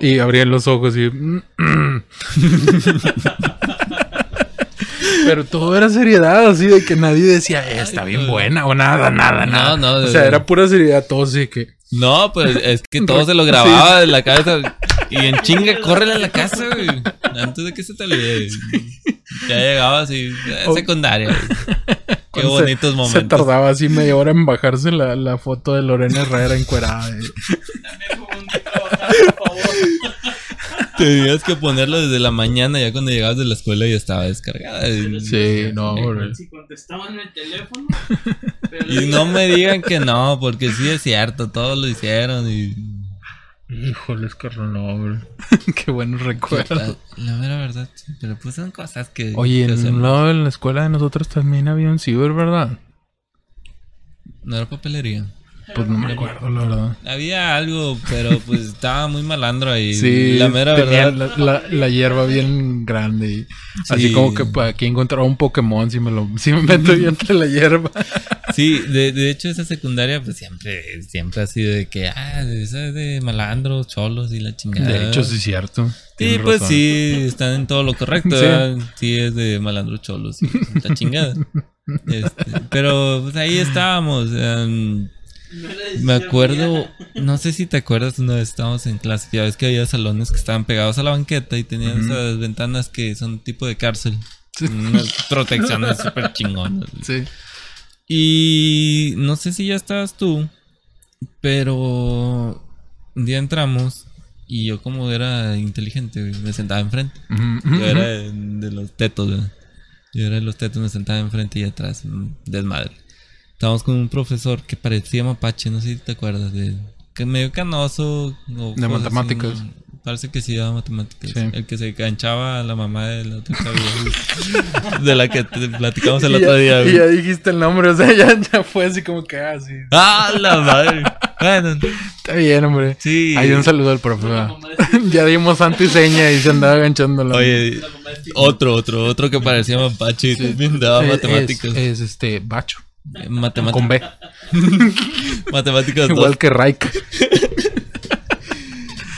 Y abrían los ojos y... Pero todo era seriedad, así de que nadie decía, "Eh, está bien buena o nada, nada, nada. no, o sea, era pura seriedad, todo así que... No, pues es que todo se lo grababa de la cabeza. Y en chinga, córrele a la casa, güey. Antes de que se te olvide. Ya llegaba así, eh, Oh. secundaria. güey. Qué se- bonitos Se momentos. tardaba así media hora en bajarse la, la foto de Lorena Herrera encuerada. eh. También como un trabajar, por favor. Tenías que ponerlo desde la mañana, ya cuando llegabas de la escuela ya estaba descargada. Sí, no, hombre. Si contestaban el teléfono. pero y no me digan que no, porque sí es cierto, todos lo hicieron. Y Híjoles, carro, no, hombre. Qué buenos recuerdos. la, la mera verdad, sí, pero pues son cosas que. Oye, que en hacemos. un lado de la escuela de nosotros también había un ciber, ¿verdad? No era papelería. Pues no me acuerdo, la verdad. Había algo, pero pues estaba muy malandro ahí. Sí, la mera tenía verdad. La, la- la hierba bien grande. Y Así Sí. como que para aquí encontraba un Pokémon si me lo si me meto yo entre la hierba. Sí, de, de hecho esa secundaria pues siempre, siempre ha sido de que, ah, esa es de malandros, cholos y la chingada. De hecho, sí es cierto. Sí, pues razón. sí, están en todo lo correcto, Sí. Sí, es de malandros cholos y la chingada. Este, pero pues ahí estábamos. em, no me acuerdo, no sé si te acuerdas, una vez estábamos en clase, ya ves que había salones que estaban pegados a la banqueta y tenían Ujú. esas ventanas que son tipo de cárcel. Sí. Unas protecciones súper chingonas. Sí. Y no sé si ya estabas tú, pero un día entramos Y yo como era inteligente, me sentaba enfrente. Yo era de, de los tetos. Yo era de los tetos, me sentaba enfrente y atrás, desmadre. Estábamos con un profesor que parecía mapache, no sé si te acuerdas de... Que medio canoso. o De así, matemáticas. Parece que sí daba matemáticas. Sí. El que se enganchaba a la mamá de la otra De la que te platicamos el Y otro ya- día, Y ya dijiste el nombre, o sea, ya, ya fue así como que ah, sí. ¡Ah, la madre! Bueno, Está bien, hombre. sí. Hay un saludo al profe. Ya dimos santo y se andaba agachando la Oye, otro, otro, otro que parecía mapache y también daba matemáticas. Es, es, este Bacho. Matemáticas. Con B. Matemáticas Igual que.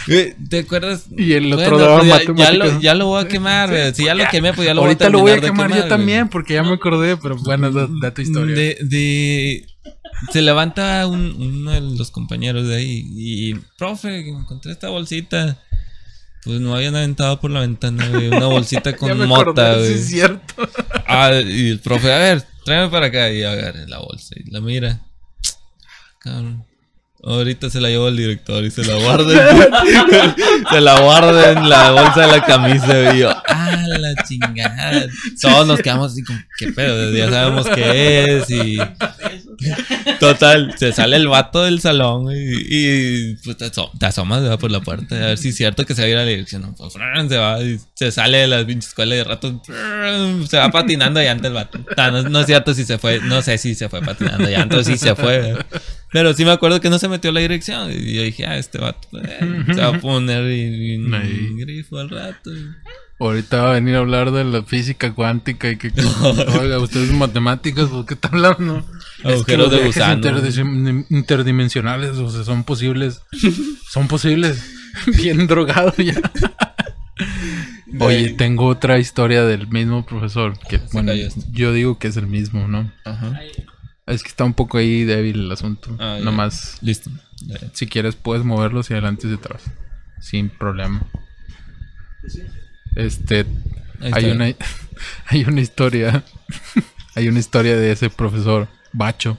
Güey, ¿Te acuerdas? Y el otro Bueno, pues ya, lo, ya lo voy a quemar, güey. Si ya lo quemé, pues ya lo Ahorita voy a lo voy a quemar yo güey. también porque ya me acordé, pero bueno, da, da tu historia. De, de- se levanta un- uno de los compañeros de ahí y, profe, encontré esta bolsita. Pues no habían aventado por la ventana, güey. Una bolsita con mota, acordé, sí güey. es cierto. Ah, y el profe, a ver, tráeme para acá. Y agarra la bolsa y la mira. Cabrón. Ahorita se la llevo al director y se la guarda. se la guarda en la bolsa de la camisa. Y yo, ah, la chingada. Todos nos quedamos así como, ¿qué pedo? Ya sabemos qué es. Y total, se sale el vato del salón y, pues, te, aso- te asomas ¿verdad? por la puerta. A ver si es cierto que se va a ir a la dirección. ¿no? Pues, se va y se sale de la pinche escuela y de rato se va patinando llanta el vato. No, no es cierto si se fue, no sé si se fue patinando llanta o si se fue. ¿verdad? Pero sí me acuerdo que no se metió a la dirección. Y yo dije, ah, este vato eh, se va a poner Ahí. grifo al rato. Ahorita va a venir a hablar de la física cuántica y que, oiga, ustedes matemáticas, ¿por qué están hablando? Agujeros de gusano. interdim- interdimensionales, o sea, son posibles. Son posibles. Bien drogado ya. Oye, tengo otra historia del mismo profesor. Que, Se bueno, yo digo que es el mismo, ¿no? Ajá. Es que está un poco ahí débil el asunto. Ah. Nomás, Listo. Ya. si quieres, puedes moverlo hacia adelante y hacia atrás. Sin problema. Este, hay una, hay una historia, hay una historia de ese profesor Bacho.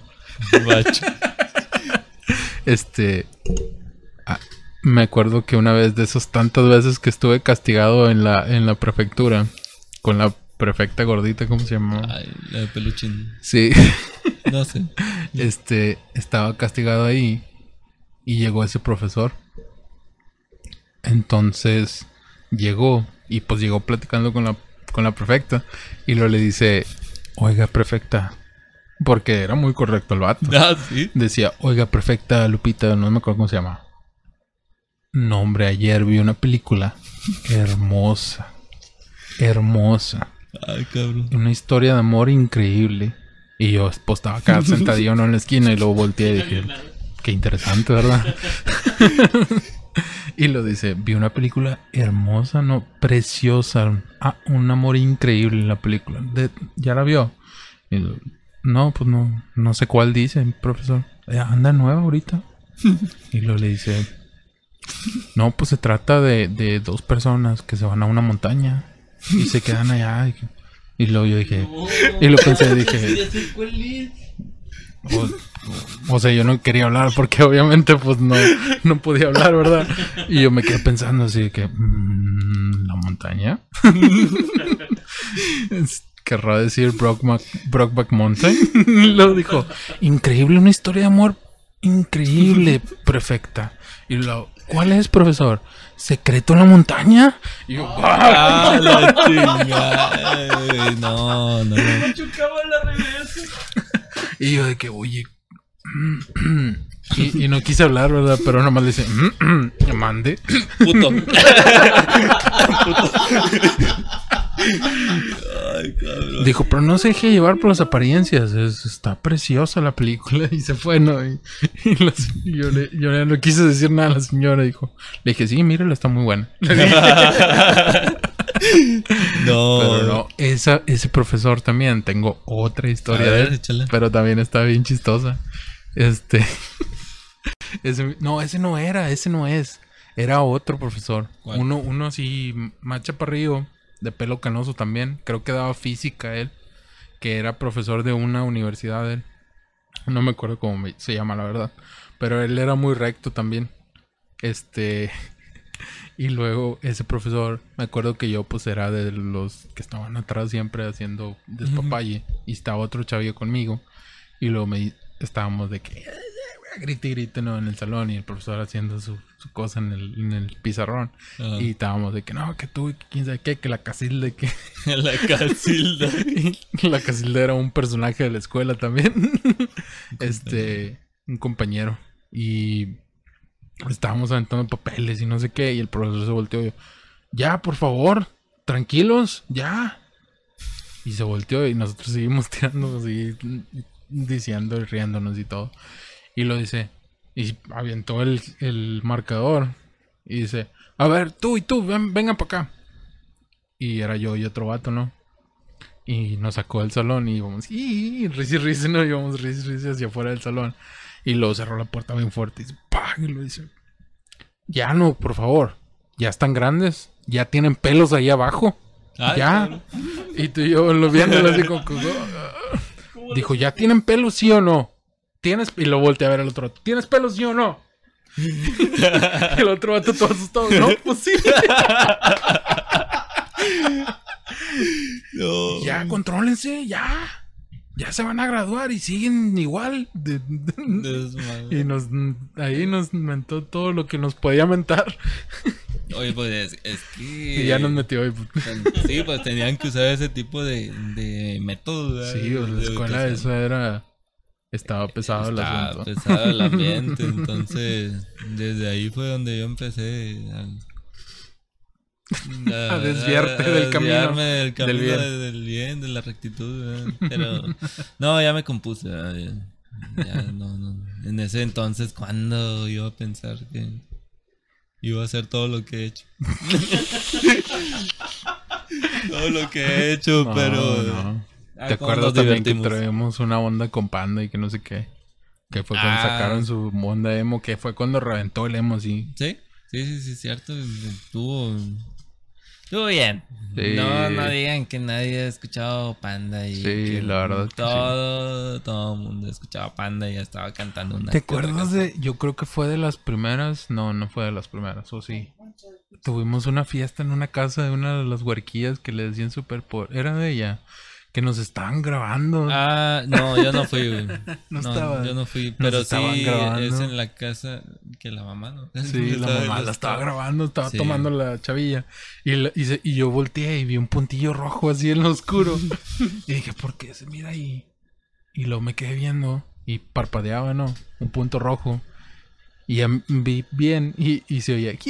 Bacho. Este, ah, me acuerdo que una vez de esas tantas veces que estuve castigado en la, en la prefectura con la prefecta gordita, ¿cómo se llamaba? Ay, la de peluchín. Sí, No sé. este, estaba castigado ahí y llegó ese profesor. Entonces llegó y pues llegó platicando con la, con la prefecta y luego le dice, oiga prefecta, porque era muy correcto el vato. Ah, sí. Decía, oiga prefecta Lupita, no me acuerdo cómo se llama. No, hombre, ayer vi una película hermosa, hermosa, Ay, cabrón. una historia de amor increíble. Y yo pues estaba acá sentadillo ¿no? en la esquina y luego volteé y dije, Qué interesante, ¿verdad? y lo dice, vi una película hermosa, no, preciosa. Ah, un amor increíble en la película. De- ¿Ya la vio? Y no, pues no, no sé cuál dice, profesor. "Eh, anda nueva ahorita. y lo le dice, no, pues se trata de, de dos personas que se van a una montaña y se quedan allá. Y, y luego yo dije, y lo pensé, dije, cuál es. o, o sea, yo no quería hablar porque obviamente pues no, no podía hablar, ¿verdad? Y yo me quedé pensando así que... mm, ¿La montaña? Querrá decir Brokeback, Brokeback Mountain. Luego dijo, increíble, una historia de amor increíble, perfecta. Y luego, ¿cuál es, profesor? ¿Secreto en la montaña? Y yo, Ah, la chingada. No, no, no. Chocaba la reversa. Y yo de que, oye. y, y no quise hablar, ¿verdad? Pero nomás le dice, mande. Puto. Ay, cabrón. Dijo, pero no se deje llevar por las apariencias. es- está preciosa la película. Y se fue, ¿no? Y, y la yo, le, yo le- no quise decir nada a la señora. Dijo, le dije, sí, mírala, está muy buena. No. pero no, esa, ese profesor también. Tengo otra historia de ver, él. échala. Pero también está bien chistosa. Este. Ese- no, ese no era, ese no es. Era otro profesor. ¿Cuál? Uno, uno así, más chaparrillo, de pelo canoso también. Creo que daba física él. Que era profesor de una universidad él. No me acuerdo cómo me- se llama, la verdad. Pero él era muy recto también. Este. Y luego ese profesor, me acuerdo que yo pues era de los que estaban atrás siempre haciendo despapalle. Y estaba otro chavillo conmigo. Y luego me estábamos de que grite y grite ¿no? en el salón y el profesor haciendo su, su cosa en el, en el pizarrón. Ajá. Y estábamos de que no, que tú, que quién sabe qué, que la casilda, que La Casilda. y la casilda era un personaje de la escuela también. este, un compañero. Y estábamos aventando papeles y no sé qué. Y el profesor se volteó y yo, ya, por favor, tranquilos, ya. Y se volteó y nosotros seguimos tirando así, diciendo y riéndonos y todo. Y lo dice, y avientó el, el marcador. Y dice, a ver, tú y tú, ven, vengan para acá. Y era yo y otro vato, ¿no? Y nos sacó del salón y íbamos, y risa y risa, ¿no? Íbamos risa y risa hacia afuera del salón. Y luego cerró la puerta bien fuerte y dice, ¡pah! Y lo dice, ya no, por favor, ya están grandes, ya tienen pelos ahí abajo, Ay, ya. Y tú y yo lo viéndolo así como- dijo, ¿ya tienen pelos, sí o no? ¿Tienes? Y lo volteé a ver al otro vato, ¿tienes pelos, sí o no? El otro vato todo asustado, no, pues sí. No. Ya, contrólense, ya. Ya se van a graduar y siguen igual. Y nos ahí nos mentó todo lo que nos podía mentar. Oye, pues es, es que. Y ya nos metió. pues, Sí, pues tenían que usar ese tipo de, de métodos. sí, pues, la escuela esa era. Estaba pesado el Estaba asunto. pesado el ambiente, entonces desde ahí fue donde yo empecé a, A desviarte del camino del camino del bien. de- del bien, de la rectitud, ¿verdad? pero no, ya me compuse, ya, ya no, no. en ese entonces cuando iba a pensar que iba a hacer todo lo que he hecho, todo lo que he hecho, No, pero no. ¿Te acuerdas también que traíamos una onda con Panda y que no sé qué? Que fue cuando Ah. sacaron su onda emo, que fue cuando reventó el emo, sí. Sí, sí, sí, sí, cierto. Estuvo. Estuvo bien. Sí. No, no digan que nadie ha escuchado Panda y. Sí, la verdad es que todo, todo el mundo escuchaba Panda y ya estaba cantando una. ¿Te acuerdas de.? Yo creo que fue de las primeras. No, no fue de las primeras, o sí. Tuvimos una fiesta en una casa de una de las huerquillas que le decían super por. Era de ella. Que nos estaban grabando. Ah, no, yo no fui, güey. No no, estaba. yo no fui. Pero sí, grabando. es en la casa que la mamá, ¿no? Sí, la mamá la estaba grabando, estaba Sí. tomando la chavilla. Y, la- y, se- y yo volteé y vi un puntillo rojo así en lo oscuro. y dije, ¿por qué se mira ahí? Y luego me quedé viendo y parpadeaba, ¿no? Un punto rojo. Y ya vi bien y, y se oía, se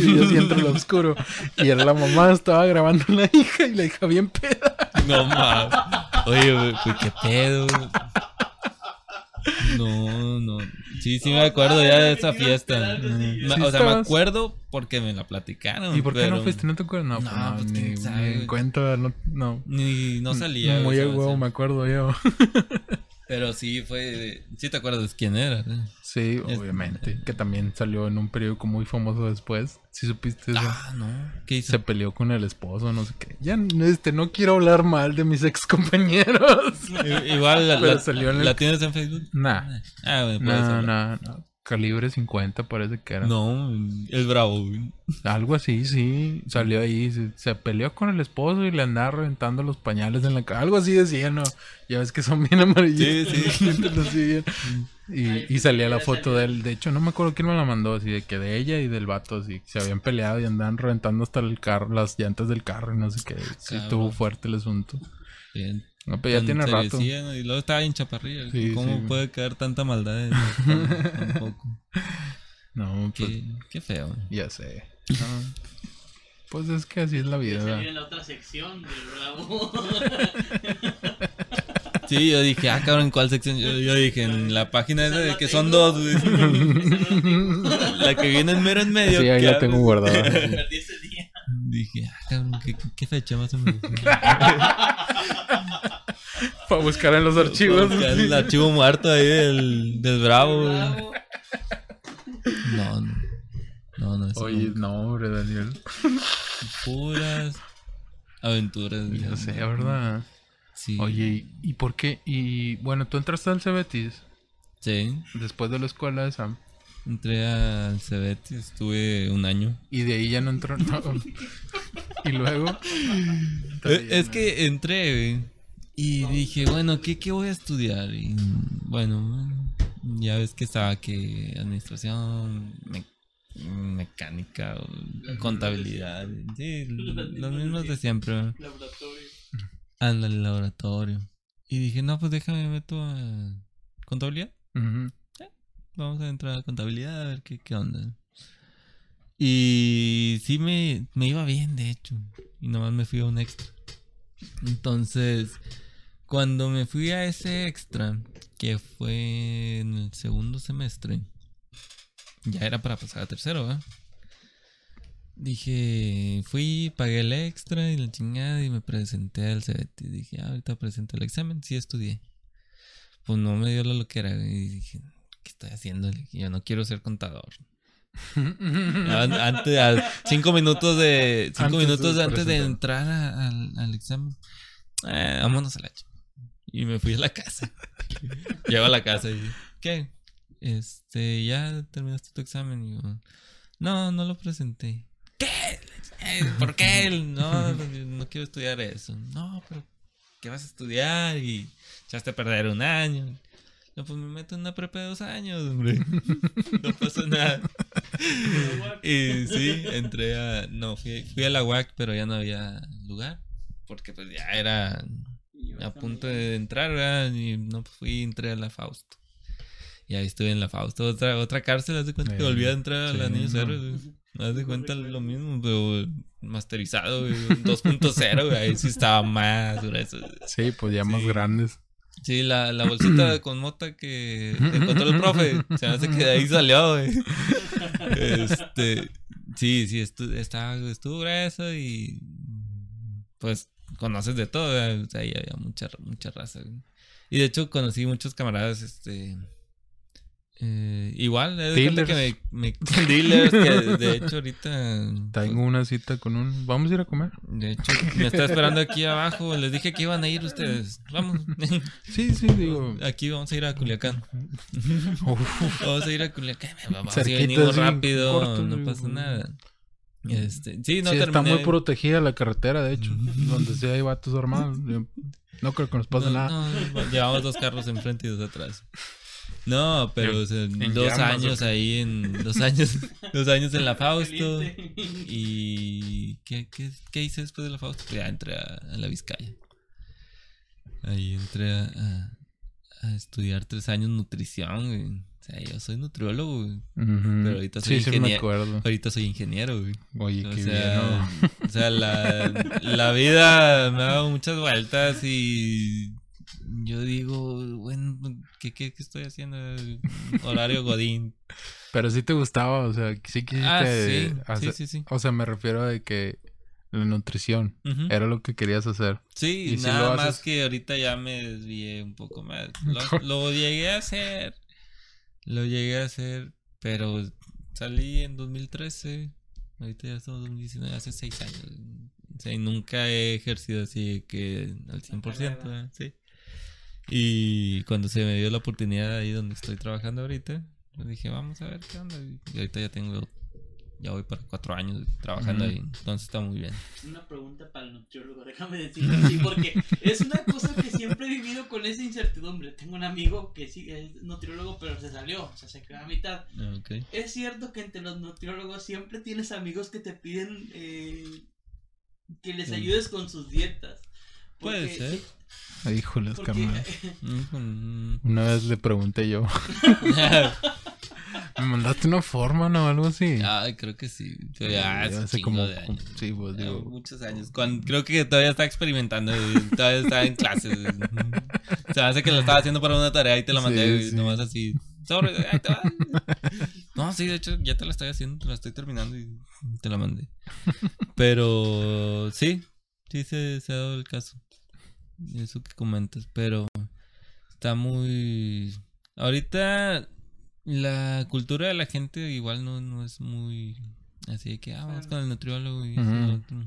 oía así entre lo oscuro. Y era la mamá, estaba grabando a la hija y la hija bien peda. No mames. Oye, güey, pues qué pedo. No, no. Sí, sí me acuerdo ya de esa fiesta. Ma- o sea, me acuerdo porque me la platicaron. ¿Y por qué pero no fuiste? ¿No te acuerdas? No, No, pues no, pues, ni, quién sabe, ni en güey. cuenta, no. no. Ni no salía. Muy huevo, me acuerdo yo. Pero sí fue. Sí te acuerdas quién era. ¿eh? Sí, Es- obviamente. Que también salió en un periódico muy famoso después. Si supiste eso. Ah, no. ¿Qué hizo? Se peleó con el esposo, no sé qué. Ya, este, no quiero hablar mal de mis ex compañeros. Igual la, la- salió en el- ¿la tienes en Facebook. nah, Ah, bueno, puedes no, hablar. Calibre 50 parece que era. No, es bravo. güey. Algo así, sí. Salió ahí, se, se peleó con el esposo y le andaba reventando los pañales en la cara. Algo así decía, ¿no? Ya ves que son bien amarillos. Sí, sí. Y, y salía la foto de él. De hecho, no me acuerdo quién me la mandó, así de que de ella y del vato, así. Se habían peleado y andaban reventando hasta el carro, las llantas del carro y no sé qué. Sí, Cabrón. estuvo fuerte el asunto. Bien. No, pero ya Tan tiene rato. Y luego estaba bien chaparrilla. Sí, ¿Cómo sí. puede caer tanta maldad en tan, tan poco? No, pues Qué, qué feo. ya sé. No, Pues es que así es la vida. ¿verdad? en la otra sección del bravo. Sí, yo dije, ah, cabrón, ¿en cuál sección? Yo, yo dije, en la página esa de que son dos, güey. La que viene en mero en medio. Sí, ahí ¿qué la tengo guardada. Perdí ese día. Dije, ah, cabrón, ¿qué, qué fecha más o menos? Para buscar en los archivos. El archivo muerto ahí del, del Bravo. Bravo. No, no. No, no, Oye, no. no, hombre, Daniel. Puras aventuras. Ya sé, ¿verdad? Sí. Oye, ¿y, por qué? Y bueno, tú entraste al Cebetis Sí. después de la escuela esa. Entré al Cebeti, estuve un año. Y de ahí ya no entró. no. y luego. Eh, Es que entré y dije, bueno, ¿qué, ¿qué voy a estudiar? Y bueno, ya ves que estaba que administración, me- mecánica, o contabilidad, sí, los mismos de siempre. Laboratorio. Anda al laboratorio. Y dije, no, pues déjame me meto a contabilidad. Ujú. Vamos a entrar a contabilidad a ver qué, qué onda. Y sí me, me iba bien, de hecho. Y nomás me fui a un extra. Entonces, cuando me fui a ese extra, que fue en el segundo semestre, ya era para pasar a tercero, ¿verdad? Dije, fui, pagué el extra y la chingada y me presenté al CBT. Dije, ah, ahorita presento el examen, sí estudié. Pues no me dio la loquera. güey, Y dije, ¿qué estoy haciendo? Yo no quiero ser contador. An- Antes, a cinco minutos de cinco Antes de minutos antes de entrar a- al, al examen. Eh, vámonos a la Y me fui a la casa. Llego a la casa y ¿qué? Este, ya terminaste tu examen. Y yo, no, no lo presenté. ¿Qué? Eh, ¿Por qué? No, no quiero estudiar eso. No, pero ¿qué vas a estudiar? Y echaste a perder un año. No, pues me meto en una prepa de dos años, hombre. No pasa nada. Y sí, entré a. No, fui, fui a la UAC, pero ya no había lugar. Porque pues ya era a punto de entrar, ¿verdad? Y no pues, fui, entré a la Fausto. Y ahí estuve en la Fausto, otra, otra cárcel, haz de cuenta que Eh, volví a entrar a la sí, Niños no. Héroes. Haz de cuenta lo mismo, pero masterizado, güey, 2.0, güey. Ahí sí estaba más grueso. Sí, pues ya más Sí. grandes. Sí, la, la bolsita con mota que encontró el profe. Se me hace que de ahí salió, güey. Este. Sí, sí, estu- estaba, estuvo grueso y. Pues conoces de todo, ¿verdad? O sea, ahí había mucha, mucha raza, güey. Y de hecho conocí muchos camaradas, este. Eh, igual, es de que me, me- dealers, que de hecho ahorita. Tengo una cita con un. Vamos a ir a comer. De hecho, me está esperando aquí abajo. Les dije que iban a ir ustedes. Vamos. Sí, sí, digo. Aquí vamos a ir a Culiacán. Uf, Vamos a ir a Culiacán. Vamos, Cerquita, venimos rápido, corto, no pasa nada. Este, sí, no sí, está muy protegida la carretera, de hecho. donde sí hay vatos armados. No creo que nos pase no, nada. no, llevamos dos carros enfrente y dos atrás. No, pero o sea, en dos llamas, años ahí en dos años, dos años en la Fausto y ¿qué, qué, qué hice después de la Fausto? Pues ya entré a, a la Vizcaya. Ahí entré a, a- a estudiar tres años nutrición. güey. O sea, yo soy nutriólogo, güey. Ujú. Pero ahorita soy sí, sí, me ingeniero. acuerdo. Ahorita soy ingeniero, güey. Oye, O qué sea, bien. o sea la, la vida me ha dado muchas vueltas y yo digo, bueno, ¿qué, qué, qué estoy haciendo? Horario Godín. Pero sí te gustaba, o sea, sí quisiste Ah, sí, hacer- sí, sí, sí. O sea, me refiero de que la nutrición era lo que querías hacer. Sí, y si nada más haces- que ahorita ya me desvié un poco más. Lo, lo llegué a hacer, lo llegué a hacer, pero salí en 2013. Ahorita ya estamos en 2019, hace seis años. O sea, y nunca he ejercido así que al 100%, ¿eh? sí. Y cuando se me dio la oportunidad ahí donde estoy trabajando ahorita, dije, vamos a ver qué onda. Y ahorita ya tengo, ya voy para cuatro años trabajando ahí. Entonces está muy bien. Una pregunta para el nutriólogo, déjame decirlo así, porque es una cosa que siempre he vivido con esa incertidumbre. Tengo un amigo que sí es nutriólogo, pero se salió, o sea, se quedó a mitad. Ok. Es cierto que entre los nutriólogos siempre tienes amigos que te piden eh, que les ayudes con sus dietas. Puede ser. Híjoles, carnal. Una vez le pregunté yo, ¿me mandaste una forma no? Algo así. Ay, creo que sí. Hace, Hace como de años. sí, pues Ya, digo, muchos años. Cuando, creo que todavía está experimentando. Todavía está en clases. Se hace que lo estaba haciendo para una tarea y te la mandé. Sí, sí. Nomás así. Sobre, ahí te va. No, sí, de hecho ya te la estoy haciendo. Te la estoy terminando y te la mandé. Pero sí. Sí se, se ha dado el caso. Eso que comentas. Pero está muy. Ahorita la cultura de la gente igual no, no es muy así de que ah, vamos con el nutriólogo y otro.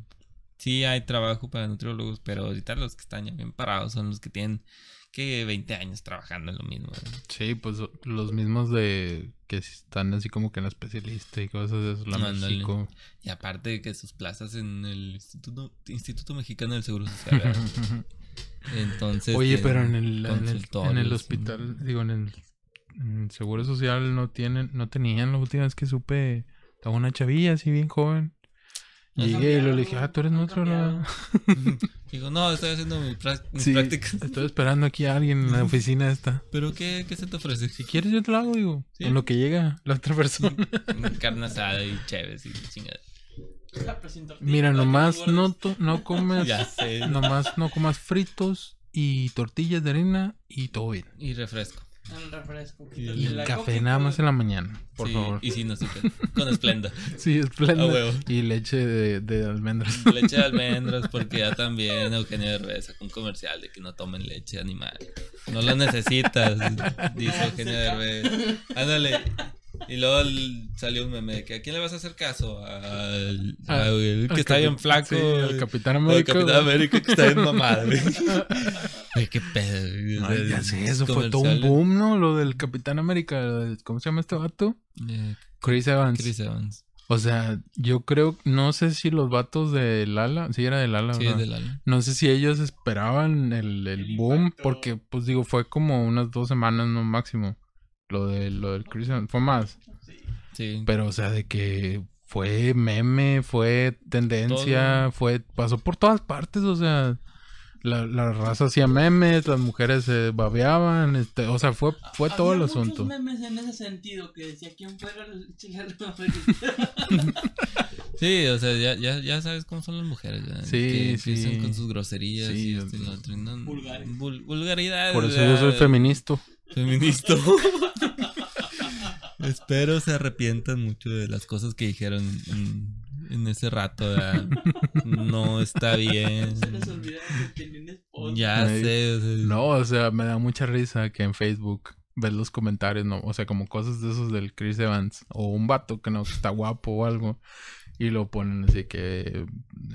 sí hay trabajo para nutriólogos, pero ahorita los que están ya bien parados son los que tienen que 20 años trabajando en lo mismo. ¿verdad? Sí, pues los mismos de que están así como que en la especialista y cosas de eso, la Ándale. México. Y aparte de que sus plazas en el Instituto, Instituto Mexicano del Seguro Social. Entonces. Oye, pero en el, en el, en el consultorios, hospital, digo, en el, en el Seguro Social no tienen, no tenían la última vez que supe, estaba una chavilla así bien joven. Llegué y le dije, ah, tú eres no nutrióloga. Digo, no, estoy haciendo mis Sí, prácticas. estoy esperando aquí a alguien en la oficina esta. ¿Pero qué, qué se te ofrece? Si quieres yo te lo hago, digo, Sí. en lo que llega la otra persona. Carne asada y chéves y. Mira, nomás no, to- no comes, Ya sé. nomás no comas fritos y tortillas de harina y todo bien. Y refresco. El refresco. Y Y la café nada más en la mañana, por Sí, favor. Y sin azúcar. Con esplenda. Sí, esplenda. A huevo. Y leche de, de almendras. Leche de almendras, porque ya también Eugenio Derbez sacó un comercial de que no tomen leche animal. No lo necesitas, dice Eugenio. Derbez. Ándale. Y luego el- salió un meme de que ¿a quién le vas a hacer caso? Al, Ah, al que Al está bien flaco. Sí, al Capitán o al América. Capitán. América que está bien mamado. Ay, qué pedo. Ay, ya sé, eso fue todo un boom, ¿no? Lo del Capitán América. lo del- ¿Cómo se llama este vato? Eh, Chris Evans. Chris Evans. O sea, yo creo, no sé si los vatos de Lala, sí era de Lala, Sí, ¿verdad? es del ala. No sé si ellos esperaban el, el El boom, impacto. porque, pues digo, fue como unas dos semanas, no máximo. Lo de lo del Chris Evans, fue más. Sí. Sí. Pero, o sea, de que fue meme, fue tendencia, fue, pasó por todas partes, o sea, la, la raza hacía memes, las mujeres se babeaban, este, o sea, fue, fue Había todo el asunto. memes en ese sentido que decía quién fuera el. Sí, o sea, ya, ya, ya sabes cómo son las mujeres. ¿verdad? Sí, que sí. empiezan con sus groserías Sí, y esto y lo otro, y no- Vulgares. vul- vulgaridades. Por eso yo soy feminista. Feminista. Espero se arrepientan mucho de las cosas que dijeron en, en ese rato. ¿verdad? No está bien. Se les que tenían. Ya Ay, sé. o sea, No, o sea, me da mucha risa que en Facebook ves los comentarios, ¿no? O sea, como cosas de esos del Chris Evans. O un vato que no está guapo o algo. Y lo ponen así que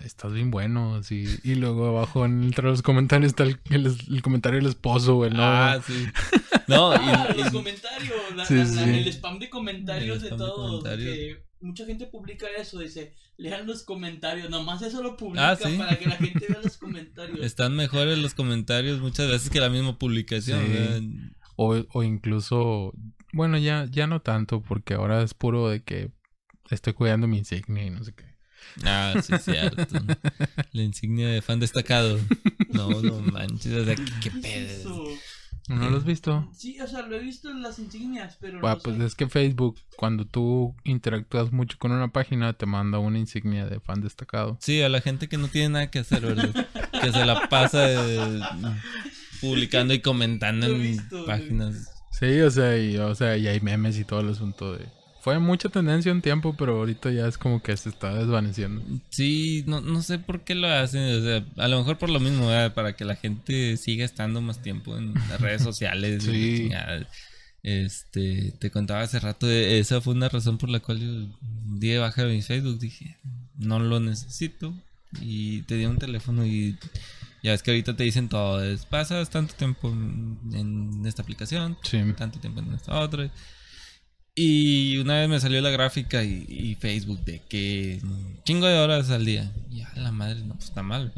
estás bien bueno, así. Y luego abajo entre los comentarios está el, el- el comentario del esposo, güey, ¿no? Ah, sí. No, Ah, y, los y- comentarios, la- Sí, la- sí. la- el spam de comentarios de todos. comentarios. Que mucha gente publica eso, dice, lean los comentarios, nomás eso lo publica Ah, sí. para que la gente vea los comentarios. están mejores los comentarios muchas veces que la misma publicación. O, o incluso, bueno, ya, ya no tanto, porque ahora es puro de que estoy cuidando mi insignia y no sé qué. Ah, sí, cierto. La insignia de fan destacado. No, no manches. O sea, qué, qué ¿Qué es pedo. ¿No lo has visto? Sí, o sea, lo he visto en las insignias, pero Ah, no pues sé. es que Facebook, cuando tú interactúas mucho con una página, te manda una insignia de fan destacado. Sí, a la gente que no tiene nada que hacer, ¿verdad? Que se la pasa eh, publicando y comentando en visto, páginas. Sí, o sea, y, o sea, y hay memes y todo el asunto de... Fue mucha tendencia un tiempo, pero ahorita ya es como que se está desvaneciendo. Sí, no, no sé por qué lo hacen. O sea, a lo mejor por lo mismo, ¿verdad? Para que la gente siga estando más tiempo en las redes sociales. Sí. Este, te contaba hace rato, eh, esa fue una razón por la cual yo di de baja mi Facebook. Dije, no lo necesito. Y te di un teléfono y ya es que ahorita te dicen todo. Es, pasas tanto tiempo en, en esta aplicación, Sí. tanto tiempo en esta otra. Y una vez me salió la gráfica y, y Facebook de que chingo de horas al día. Y a la madre, no, pues está mal.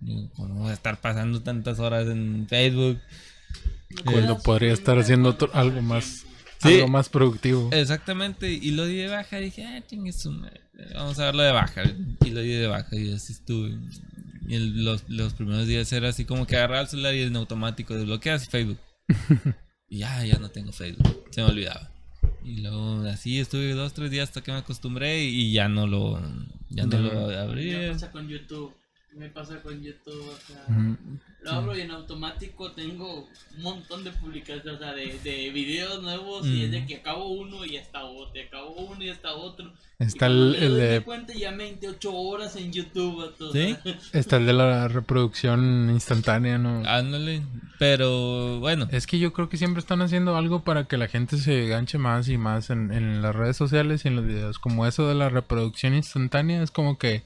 Digo, ¿Cómo voy a estar pasando tantas horas en Facebook? Cuando puedes podría estar haciendo otro- algo más, Sí. algo más productivo. Exactamente. Y lo di de baja. Dije, ah, chingue Vamos a darlo de baja. Y lo di de baja. Y así estuve. Y el- los, los primeros días era así como que agarraba el celular y en automático desbloqueas Facebook. y ya, ya no tengo Facebook. Se me olvidaba. Y luego así estuve dos, tres días hasta que me acostumbré y ya no lo, ya no Ya lo no. abrí. Me pasa con YouTube. Me pasa con YouTube. O sea, Ujú. Lo abro y en automático tengo un montón de publicaciones, o sea, de, de videos nuevos. Y es de Mm. que acabo uno y ya está otro. Y acabo uno y ya está otro. Está Y el, me el de, cuenta ya me 28 horas en YouTube. ¿Sí? está el de la reproducción instantánea, ¿no? Ándale. Pero bueno. Es que yo creo que siempre están haciendo algo para que la gente se ganche más y más en, en las redes sociales y en los videos. Como eso de la reproducción instantánea, es como que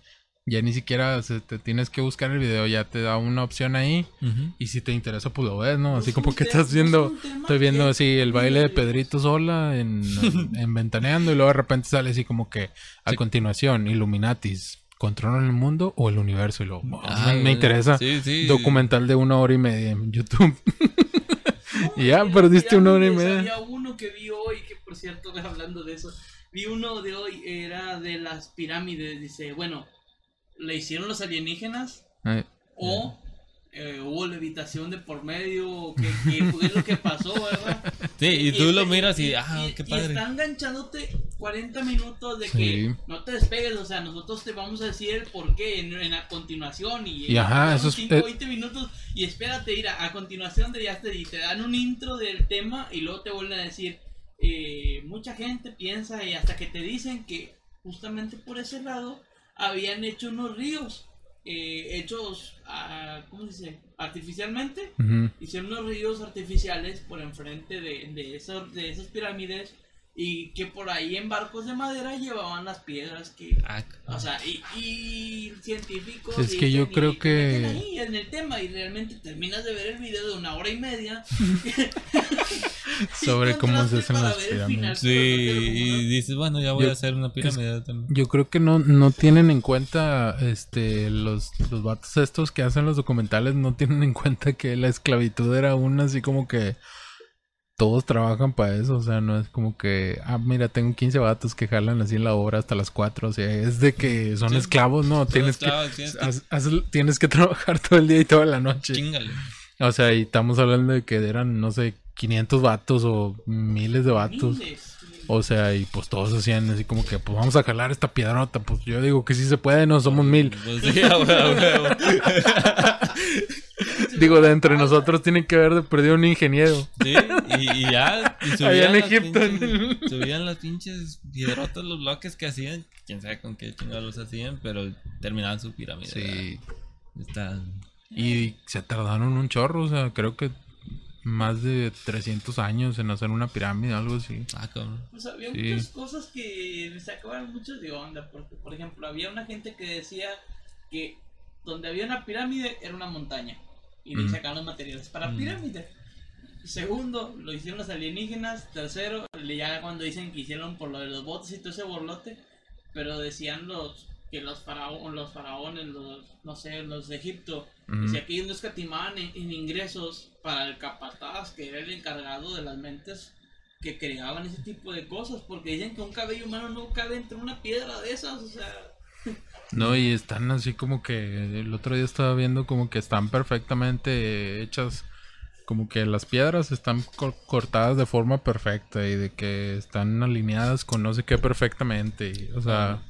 Ya ni siquiera se- te tienes que buscar el video, ya te da una opción ahí. Ujú. Y si te interesa, pues lo ves, ¿no? Así Es como que estás es viendo, estoy viendo así el baile de Pedrito sola en, en, en Ventaneando y luego de repente sale así como que a Sí. continuación, Illuminatis, ¿controlan el mundo o el universo? Y luego, oh, Ah, me, güey. interesa. Sí, sí. Documental de una hora y media en YouTube. Y ya perdiste una hora y media. Había uno que vi hoy, que por cierto, hablando de eso, vi uno de hoy, era de las pirámides. Dice, bueno, ¿le hicieron los alienígenas? ¿O eh, hubo levitación de por medio? ¿Qué, qué fue lo que pasó, verdad? Sí, y tú lo este- miras y, ah, qué Y padre. está enganchándote 40 minutos de Sí. que no te despegues, o sea, nosotros te vamos a decir el por qué en, en a continuación. Y, Y ajá, eso es- 5 eh, 20 minutos y espérate, ir a, a continuación de ya te, y te dan un intro del tema y luego te vuelven a decir, eh, mucha gente piensa y hasta que te dicen que justamente por ese lado habían hecho unos ríos. eh, hechos, ah, ¿cómo se dice? Artificialmente hicieron unos ríos artificiales por enfrente de, de, esos, de esas pirámides y que por ahí en barcos de madera llevaban las piedras que... Ah, O sea, y, y científicos... Es que yo creo y que- ahí en el tema y realmente terminas de ver el video de una hora y media. Sobre cómo se hacen las pirámides. sí, y dices, bueno, ya voy Yo- a hacer una pirámide también. Yo creo que no, no tienen en cuenta, este, los, los vatos estos que hacen los documentales no tienen en cuenta que la esclavitud era una así como que todos trabajan para eso, o sea, no es como que, ah, mira, tengo 15 vatos que jalan así en la obra hasta las 4, o sea, es de que son Sí. esclavos, no, tienes que, tienes que- haz- haz- tienes que trabajar todo el día y toda la noche. Chingale. O sea, y estamos hablando de que eran, no sé, 500 vatos o miles de vatos. miles. O sea, y pues todos hacían así como que, pues vamos a jalar esta piedrota. Pues yo digo que sí se puede, no somos mil. Pues sí, a huevo, a huevo. Digo, de entre nosotros tiene que haber de perdido un ingeniero. Sí, y, y ya. Y subían Allá en las Egipto. pinches- subían las pinches piedrotas, los bloques que hacían. Quién sabe con qué chingados los hacían, pero terminaban su pirámide. Sí. Está. Y se tardaron un chorro, o sea, creo que más de 300 años en hacer una pirámide, algo así. Ah, cabrón. Pues había Sí. muchas cosas que me sacaban mucho de onda, porque por ejemplo había una gente que decía que donde había una pirámide era una montaña y Mm. sacaban los materiales para Mm. pirámide. Segundo, lo hicieron los alienígenas. Tercero, le- ya cuando dicen que hicieron por lo de los botes y todo ese borlote, pero decían los que los faraones, los faraones, los no sé, los de Egipto. Decía que ellos no escatimaban en, en ingresos para el capataz, que era el encargado de las mentes que creaban ese tipo de cosas, porque dicen que un cabello humano no cabe entre una piedra de esas, o sea, No, y están así como que el otro día estaba viendo como que están perfectamente hechas, como que las piedras están co- cortadas de forma perfecta y de que están alineadas con no sé qué perfectamente. y, o sea,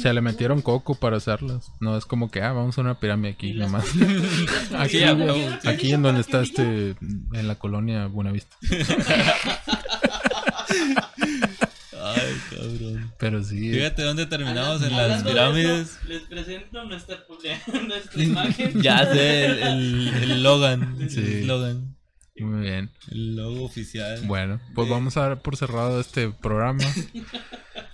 se le metieron coco para hacerlas. No es como que, ah, vamos a una pirámide aquí las- nomás. las- Aquí, las- las- las- Aquí en donde está este, en la colonia Buenavista. Ay, cabrón. Pero sí. Fíjate dónde terminamos en las Hablando de pirámides. eso, les presento nuestra, nuestra imagen. Ya sé, el, el, el Logan. Sí. El Logan. Muy bien. El logo oficial. Bueno, pues De- vamos a dar por cerrado este programa.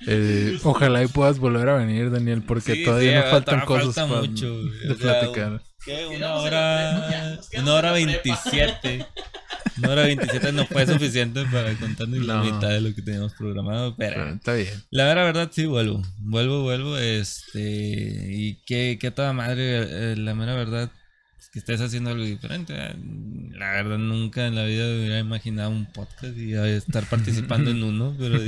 Eh, ojalá y puedas volver a venir, Daniel, porque Sí, todavía sí, nos faltan cosas falta para mucho, de O sea, platicar. ¿Qué? Una hora. Una hora veintisiete. Una hora veintisiete no fue suficiente para contarnos la mitad de lo que teníamos programado, pero. Pero está bien. La verdad, verdad, sí, vuelvo. Vuelvo, vuelvo. Este. Y qué, qué toda madre. eh, la mera verdad. Que estés haciendo algo diferente. eh, La verdad, nunca en la vida me hubiera imaginado un podcast y estar participando en uno. Pero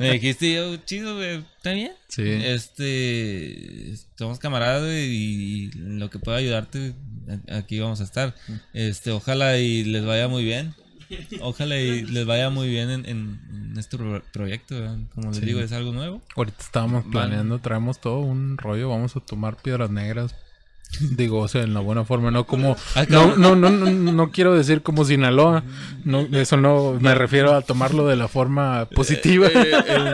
me dijiste, yo, chido, güey, ¿está bien? Sí. Este. Somos camaradas y, lo que pueda ayudarte, aquí vamos a estar. Este, ojalá y les vaya muy bien. Ojalá y les vaya muy bien en, en- en este pro- proyecto. ¿verdad? Como les Sí. digo, es algo nuevo. Ahorita estábamos planeando, traemos todo un rollo, vamos a tomar piedras negras Digo, o sea, en la buena forma, no como... Ah, No, no, no, no, no quiero decir como Sinaloa. No, eso no, me refiero a tomarlo de la forma positiva. Eh, eh,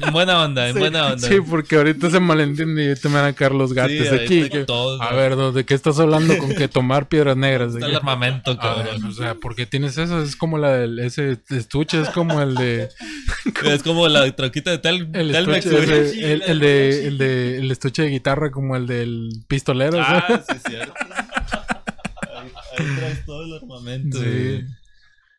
en buena onda, en Sí, buena onda. Sí, porque ahorita se malentiende y me van a caer los gatos Sí, aquí. ahorita que- todos, a ver. ¿de qué estás hablando con que tomar piedras negras? ¿De Está el armamento, ver, cabrón. o sea, ¿por qué tienes eso? Es como la del, ese estuche, es como el de, Es como la troquita de Tel, el Telmex, estuche, güey. ese- el, el de, el de, el estuche de guitarra como el del pistolero. Ah, ¿no? sí, es cierto. Ahí, ahí traes todo el armamento. Sí.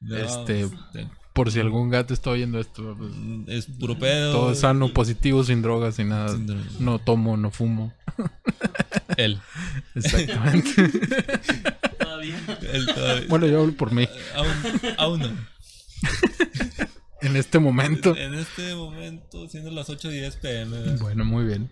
No, Este, este, Por si algún gato está oyendo esto, pues, es puro pedo. todo sano, positivo, sin drogas, sin nada. Sin drogas. No tomo, no fumo. Él. Exactamente. Todavía. Él todavía- bueno, yo hablo por mí. aún, aún no. En este momento. En este momento, siendo las 8:10 pm. ¿verdad? Bueno, muy bien.